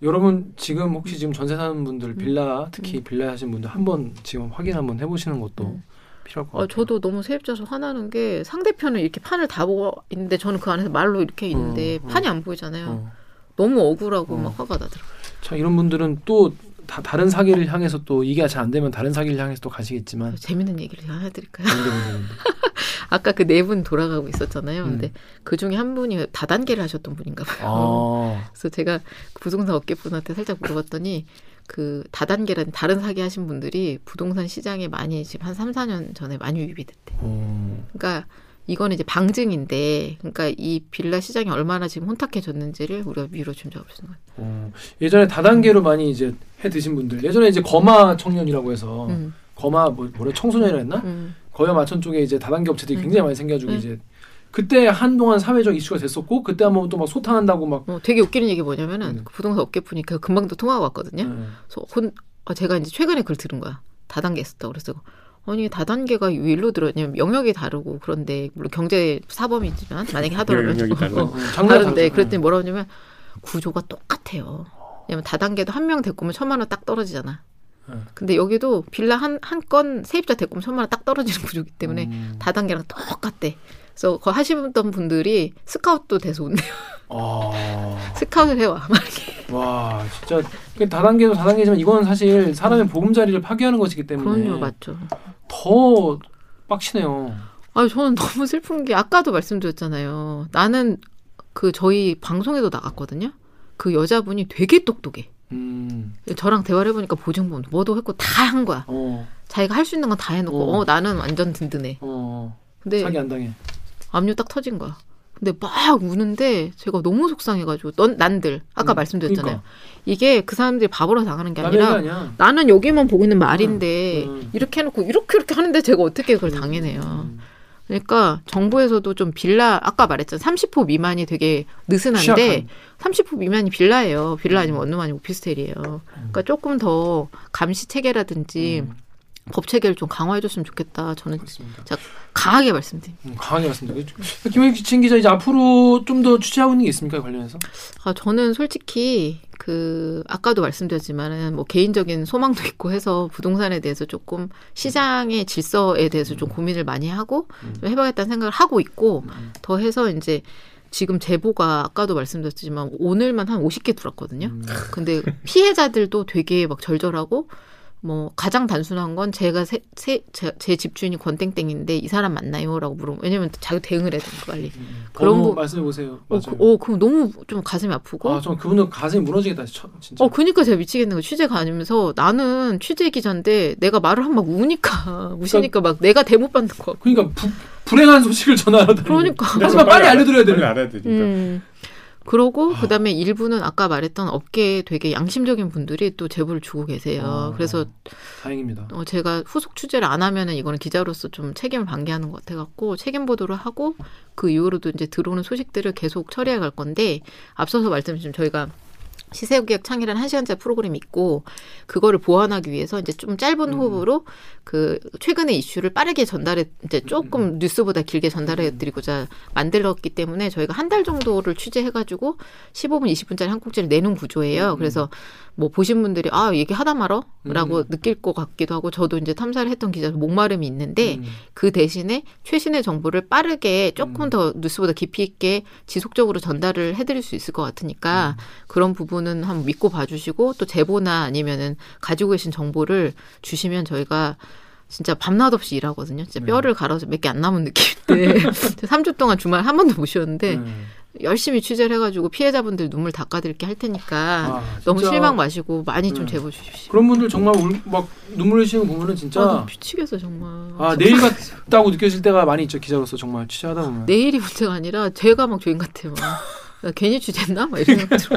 여러분 지금 혹시 지금 전세 사는 분들 빌라 특히 빌라 하신 분들 한번 지금 확인 한번 해보시는 것도 음. 필요할 것 어, 같아요. 저도 너무 세입자서 화나는 게 상대편은 이렇게 판을 다 보고 있는데 저는 그 안에서 말로 이렇게 있는데 어, 어. 판이 안 보이잖아요. 어. 너무 억울하고 어. 막 화가 나더라고요. 참 이런 분들은 또 다, 다른 사기를 향해서 또 이게 잘 안 되면 다른 사기를 향해서 또 가시겠지만 재밌는 얘기를 하나 해드릴까요? 되는 아까 그 네 분 돌아가고 있었잖아요. 음. 근데 그 중에 한 분이 다단계를 하셨던 분인가 봐요. 아, 그래서 제가 그 부동산 업계분한테 살짝 물어봤더니 그 다단계라는 다른 사기 하신 분들이 부동산 시장에 많이 지금 한 3, 4년 전에 많이 유입이 됐대. 어, 그러니까 이거는 이제 방증인데 그러니까 이 빌라 시장이 얼마나 지금 혼탁해졌는지를 우리가 위로 준 적이 없는 거예요. 어. 예전에 다단계로 많이 이제 해 드신 분들 예전에 이제 거마 청년이라고 해서 음, 거마 뭐 뭐래 청소년이라 했나? 음, 거여 마천 쪽에 이제 다단계 업체들이 음. 굉장히 많이 생겨가지고 음. 이제 그때 한동안 사회적 이슈가 됐었고 그때 한번 또 막 소탕한다고 막 어, 되게 웃기는 얘기 뭐냐면은 음. 그 부동산 업계분이 그 금방도 통화가 왔거든요. 네. 그래서 혼, 어, 제가 이제 최근에 글 들은 거야. 다단계 했었다고 그래서 아니 다단계가 왜 일로 들었냐면 영역이 다르고 그런데 물론 경제 사범이지만 만약에 하더라면. 어, 다른데. 그랬더니 뭐라고 하냐면 구조가 똑같아요. 왜냐면 다단계도 한명 데리고 오면 천만 원 딱 떨어지잖아. 네. 근데 여기도 빌라 한 한 건 세입자 데리고 오면 천만 원 딱 떨어지는 구조기 때문에 음. 다단계랑 똑같대. 그래서 거 하시던 분들이 스카웃도 돼서 온대요. 아, 스카웃을 해와. 와 진짜 그 다단계도 다단계지만 이건 사실 사람의 보금자리를 파괴하는 것이기 때문에 그럼요, 맞죠. 더 빡치네요. 아, 저는 너무 슬픈 게 아까도 말씀드렸잖아요. 나는 그 저희 방송에도 나갔거든요. 그 여자분이 되게 똑똑해. 음, 저랑 대화를 해보니까 보증보험 뭐도 했고 다 한 거야. 어, 자기가 할 수 있는 건 다 해놓고 어. 어. 나는 완전 든든해. 어, 근데 사기 안 당해. 압류 딱 터진 거야. 근데 막 우는데 제가 너무 속상해가지고 넌 난들 아까 음, 말씀드렸잖아요. 그러니까. 이게 그 사람들이 바보로 당하는 게 아니라. 나는 여기만 보고 있는 말인데 음, 음. 이렇게 해놓고 이렇게 이렇게 하는데 제가 어떻게 그걸 당해내요. 음. 그러니까 정부에서도 좀 빌라 아까 말했잖아 30호 미만이 되게 느슨한데 취약한. 30호 미만이 빌라예요. 빌라 아니면 원룸 아니면 오피스텔이에요. 그러니까 조금 더 감시 체계라든지 음. 법 체계를 좀 강화해줬으면 좋겠다. 저는 그렇습니다. 강하게 말씀드립니다. 음, 강하게 말씀드리고 김영진 기자 이제 앞으로 좀 더 취재하고 있는 게 있습니까 관련해서? 아, 저는 솔직히 그 아까도 말씀드렸지만은 뭐 개인적인 소망도 있고 해서 부동산에 대해서 조금 시장의 질서에 대해서 좀 고민을 많이 하고 좀 해봐야겠다는 생각을 하고 있고 더 해서 이제 지금 제보가 아까도 말씀드렸지만 오늘만 한 50개 들어왔거든요. 근데 피해자들도 되게 막 절절하고 뭐 가장 단순한 건 제가 세, 세, 제, 제 집주인이 권땡땡인데 이 사람 맞나요?라고 물으면 왜냐면 자기 대응을 해야 되니까 빨리. 그런 어느 부- 말씀해 보세요. 어. 그, 어, 그럼 너무 좀 가슴이 아프고. 아, 저 그분은 가슴이 무너지겠다, 저- 진짜. 어, 그니까 제가 미치겠는 거 취재가 아니면서 나는 취재 기자인데 내가 말을 하면 막 우니까 우시니까 막 내가 대못 받는 거. 그러니까 부, 불행한 소식을 전하러 다니는. 그러니까. 하지만 빨리 알려드려야 빨리 되는. 알아야 되니까. 음. 그러고 그다음에 일부는 아까 말했던 업계에 되게 양심적인 분들이 또 제보를 주고 계세요. 아. 그래서 다행입니다. 어, 제가 후속 취재를 안 하면은 이거는 기자로서 좀 책임을 방기하는 것 같아갖고 책임 보도를 하고 그 이후로도 이제 들어오는 소식들을 계속 처리해 갈 건데 앞서서 말씀드린 저희가 시세계약 창이라는 한 시간짜리 프로그램이 있고 그거를 보완하기 위해서 이제 좀 짧은 호흡으로 그 최근의 이슈를 빠르게 전달해 이제 조금 뉴스보다 길게 전달해 드리고자 만들었기 때문에 저희가 한 달 정도를 취재해 가지고 15분 20분짜리 한 꼭지를 내놓은 구조예요. 그래서 뭐 보신 분들이 아 얘기 하다 말어라고 느낄 것 같기도 하고 저도 이제 탐사를 했던 기자 목마름이 있는데 음. 그 대신에 최신의 정보를 빠르게 조금 더 뉴스보다 깊이 있게 지속적으로 전달을 해드릴 수 있을 것 같으니까 그런 부분은 한번 믿고 봐주시고 또 제보나 아니면은 가지고 계신 정보를 주시면 저희가 진짜 밤낮 없이 일하거든요. 진짜 뼈를 갈아서 몇 개 안 남은 느낌인데 3주 동안 주말 한 번도 못 쉬었는데 음. 열심히 취재를 해가지고 피해자분들 눈물 닦아드릴게 할 테니까 아, 너무 실망 마시고 많이 좀 네. 제보 주십시오. 그런 분들 정말 울, 막 눈물 흘리시는 거 보면은 아, 진짜 나 미치겠어 정말. 아 내일 같다고 느껴질 때가 많이 있죠 기자로서 정말 취재하다 보면. 내일이 문제가 아니라 제가 막 죄인 같아요. 나 괜히 취재했나? 막 이런 생각 들어.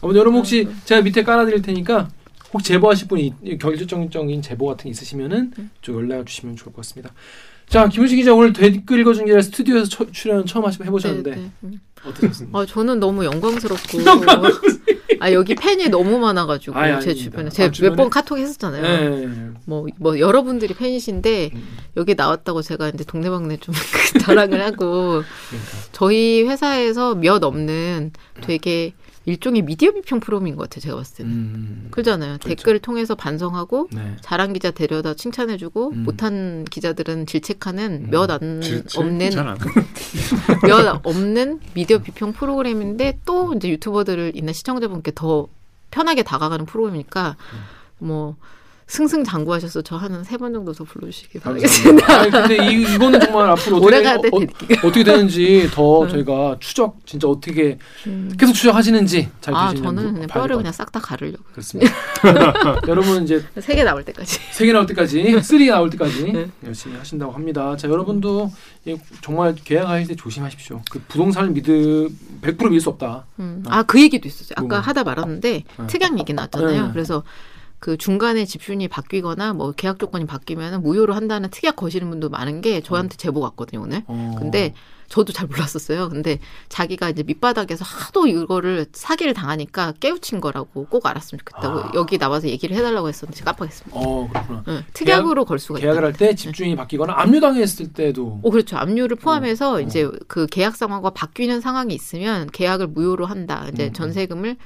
아무튼 여러분 혹시 제가 밑에 깔아드릴 테니까 혹시 제보하실 분이 이- 결정적인 제보 같은 게 있으시면은 좀 연락을 주시면 좋을 것 같습니다. 자 김우식 기자 오늘 댓글 읽어준 게 아니라 스튜디오에서 처- 출연 처음 하시 해보셨는데 네, 네. 음. 어떠셨습니까? 아 저는 너무 영광스럽고 아 여기 팬이 너무 많아가지고 아이, 제 아닙니다. 주변에 아, 제가 주변에? 몇번 카톡 했었잖아요. 네. 뭐, 뭐 여러분들이 팬이신데 음. 여기 나왔다고 제가 이제 동네방네 좀 자랑을 하고 그러니까. 저희 회사에서 몇 없는 되게 일종의 미디어 비평 프로그램인 것 같아요. 제가 봤을 때는. 음. 그러잖아요. 그렇죠. 댓글을 통해서 반성하고 네. 잘한 기자 데려다 칭찬해주고 음. 못한 기자들은 질책하는 몇 안 없는 몇 없는 미디어 비평 프로그램인데 또 이제 유튜버들을 있는 시청자분께 더 편하게 다가가는 프로그램이니까 뭐 승승장구하셔서 저 한 세 번 정도 더 불러주시기 바라겠습니다. 아니, 근데 이, 이거는 정말 앞으로 어떻게, 어, 어. 어떻게 되는지 더 저희가 추적 진짜 어떻게 계속 추적하시는지 잘 음. 아 되시는지 저는 그냥 뼈를 그냥 싹 다 가르려고 그렇습니다. 여러분 이제 세 개 나올 때까지. 세 개 나올 때까지, three 나올 때까지 네. 열심히 하신다고 합니다. 자, 여러분도 예, 정말 계약하실 때 조심하십시오. 그 부동산을 믿을 100% 믿을 수 없다. 음. 아 그 얘기도 있었어요. 아까 뭐. 하다 말았는데 네. 특약 얘기 나왔잖아요. 네. 그래서 그 중간에 집주인이 바뀌거나 뭐 계약 조건이 바뀌면 무효로 한다는 특약 거시는 분도 많은 게 저한테 제보 왔거든요 오늘. 어. 근데 저도 잘 몰랐었어요. 근데 자기가 이제 밑바닥에서 하도 이거를 사기를 당하니까 깨우친 거라고 꼭 알았으면 좋겠다고 아. 여기 나와서 얘기를 해달라고 했었는데 깜빡했습니다. 어, 그렇구나. 응, 특약으로 걸 수가. 계약을 할 때 집주인이 바뀌거나 압류당했을 때도 오, 그렇죠. 압류를 포함해서 어. 이제 그 계약 상황과 바뀌는 상황이 있으면 계약을 무효로 한다. 이제 음. 전세금을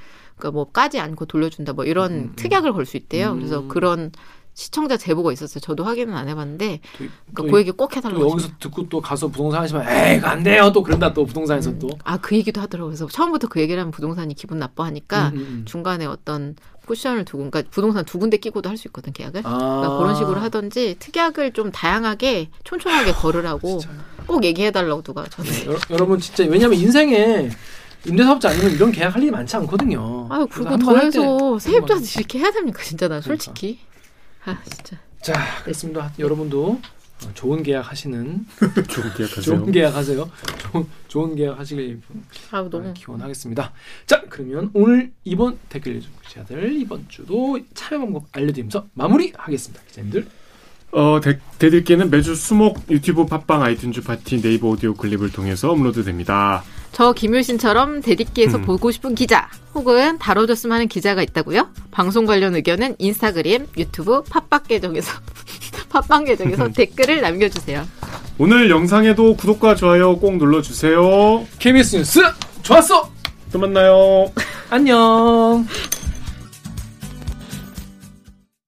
그러니까 뭐 까지 않고 돌려준다. 뭐 이런 음, 음. 특약을 걸 수 있대요. 음. 그래서 그런 시청자 제보가 있었어요. 저도 확인은 안 해봤는데 또, 그러니까 또그 얘기 꼭또 해달라고. 여기서 듣고 또 가서 부동산 하시면 에이 안 돼요 또 그런다 또 부동산에서 또 아, 그 얘기도 하더라고요. 그래서 처음부터 그 얘기를 하면 부동산이 기분 나빠하니까 음, 음, 음. 중간에 어떤 쿠션을 두고, 그러니까 부동산 두 군데 끼고도 할 수 있거든, 계약을. 아. 그러니까 그런 식으로 하던지 특약을 좀 다양하게 촘촘하게 걸으라고 진짜요? 꼭 얘기해달라고 누가 저는. 네, 여러, 여러분 진짜 왜냐면 인생에 임대사업자 아니면 이런 계약 할 일이 많지 않거든요. 아유, 그래서 그리고 더해서 세입자도 이렇게 해야 됩니까, 진짜 나 솔직히. 아, 진짜. 자, 그렇습니다. 여러분도 어, 좋은 계약 하시는 좋은 계약 하세요. 좋은 계약 하세요. 좋은 좋은 계약 하시길 아, 너무. 기원하겠습니다. 자, 그러면 오늘 이번 댓글 기자들 이번 주도 참여 방법 알려드리면서 마무리하겠습니다. 기자님들. 어, 대, 댓읽기는 매주 수목 유튜브 팟빵 아이튠즈 팟티 네이버 오디오 클립을 통해서 업로드됩니다. 저 김효신처럼 댓읽기에서 음. 보고 싶은 기자 혹은 다뤄줬으면 하는 기자가 있다고요? 방송 관련 의견은 인스타그램, 유튜브, 팟빵 계정에서 팟빵 계정에서 음. 댓글을 남겨주세요. 오늘 영상에도 구독과 좋아요 꼭 눌러주세요. 케미스 뉴스 좋았어. 또 만나요. 안녕.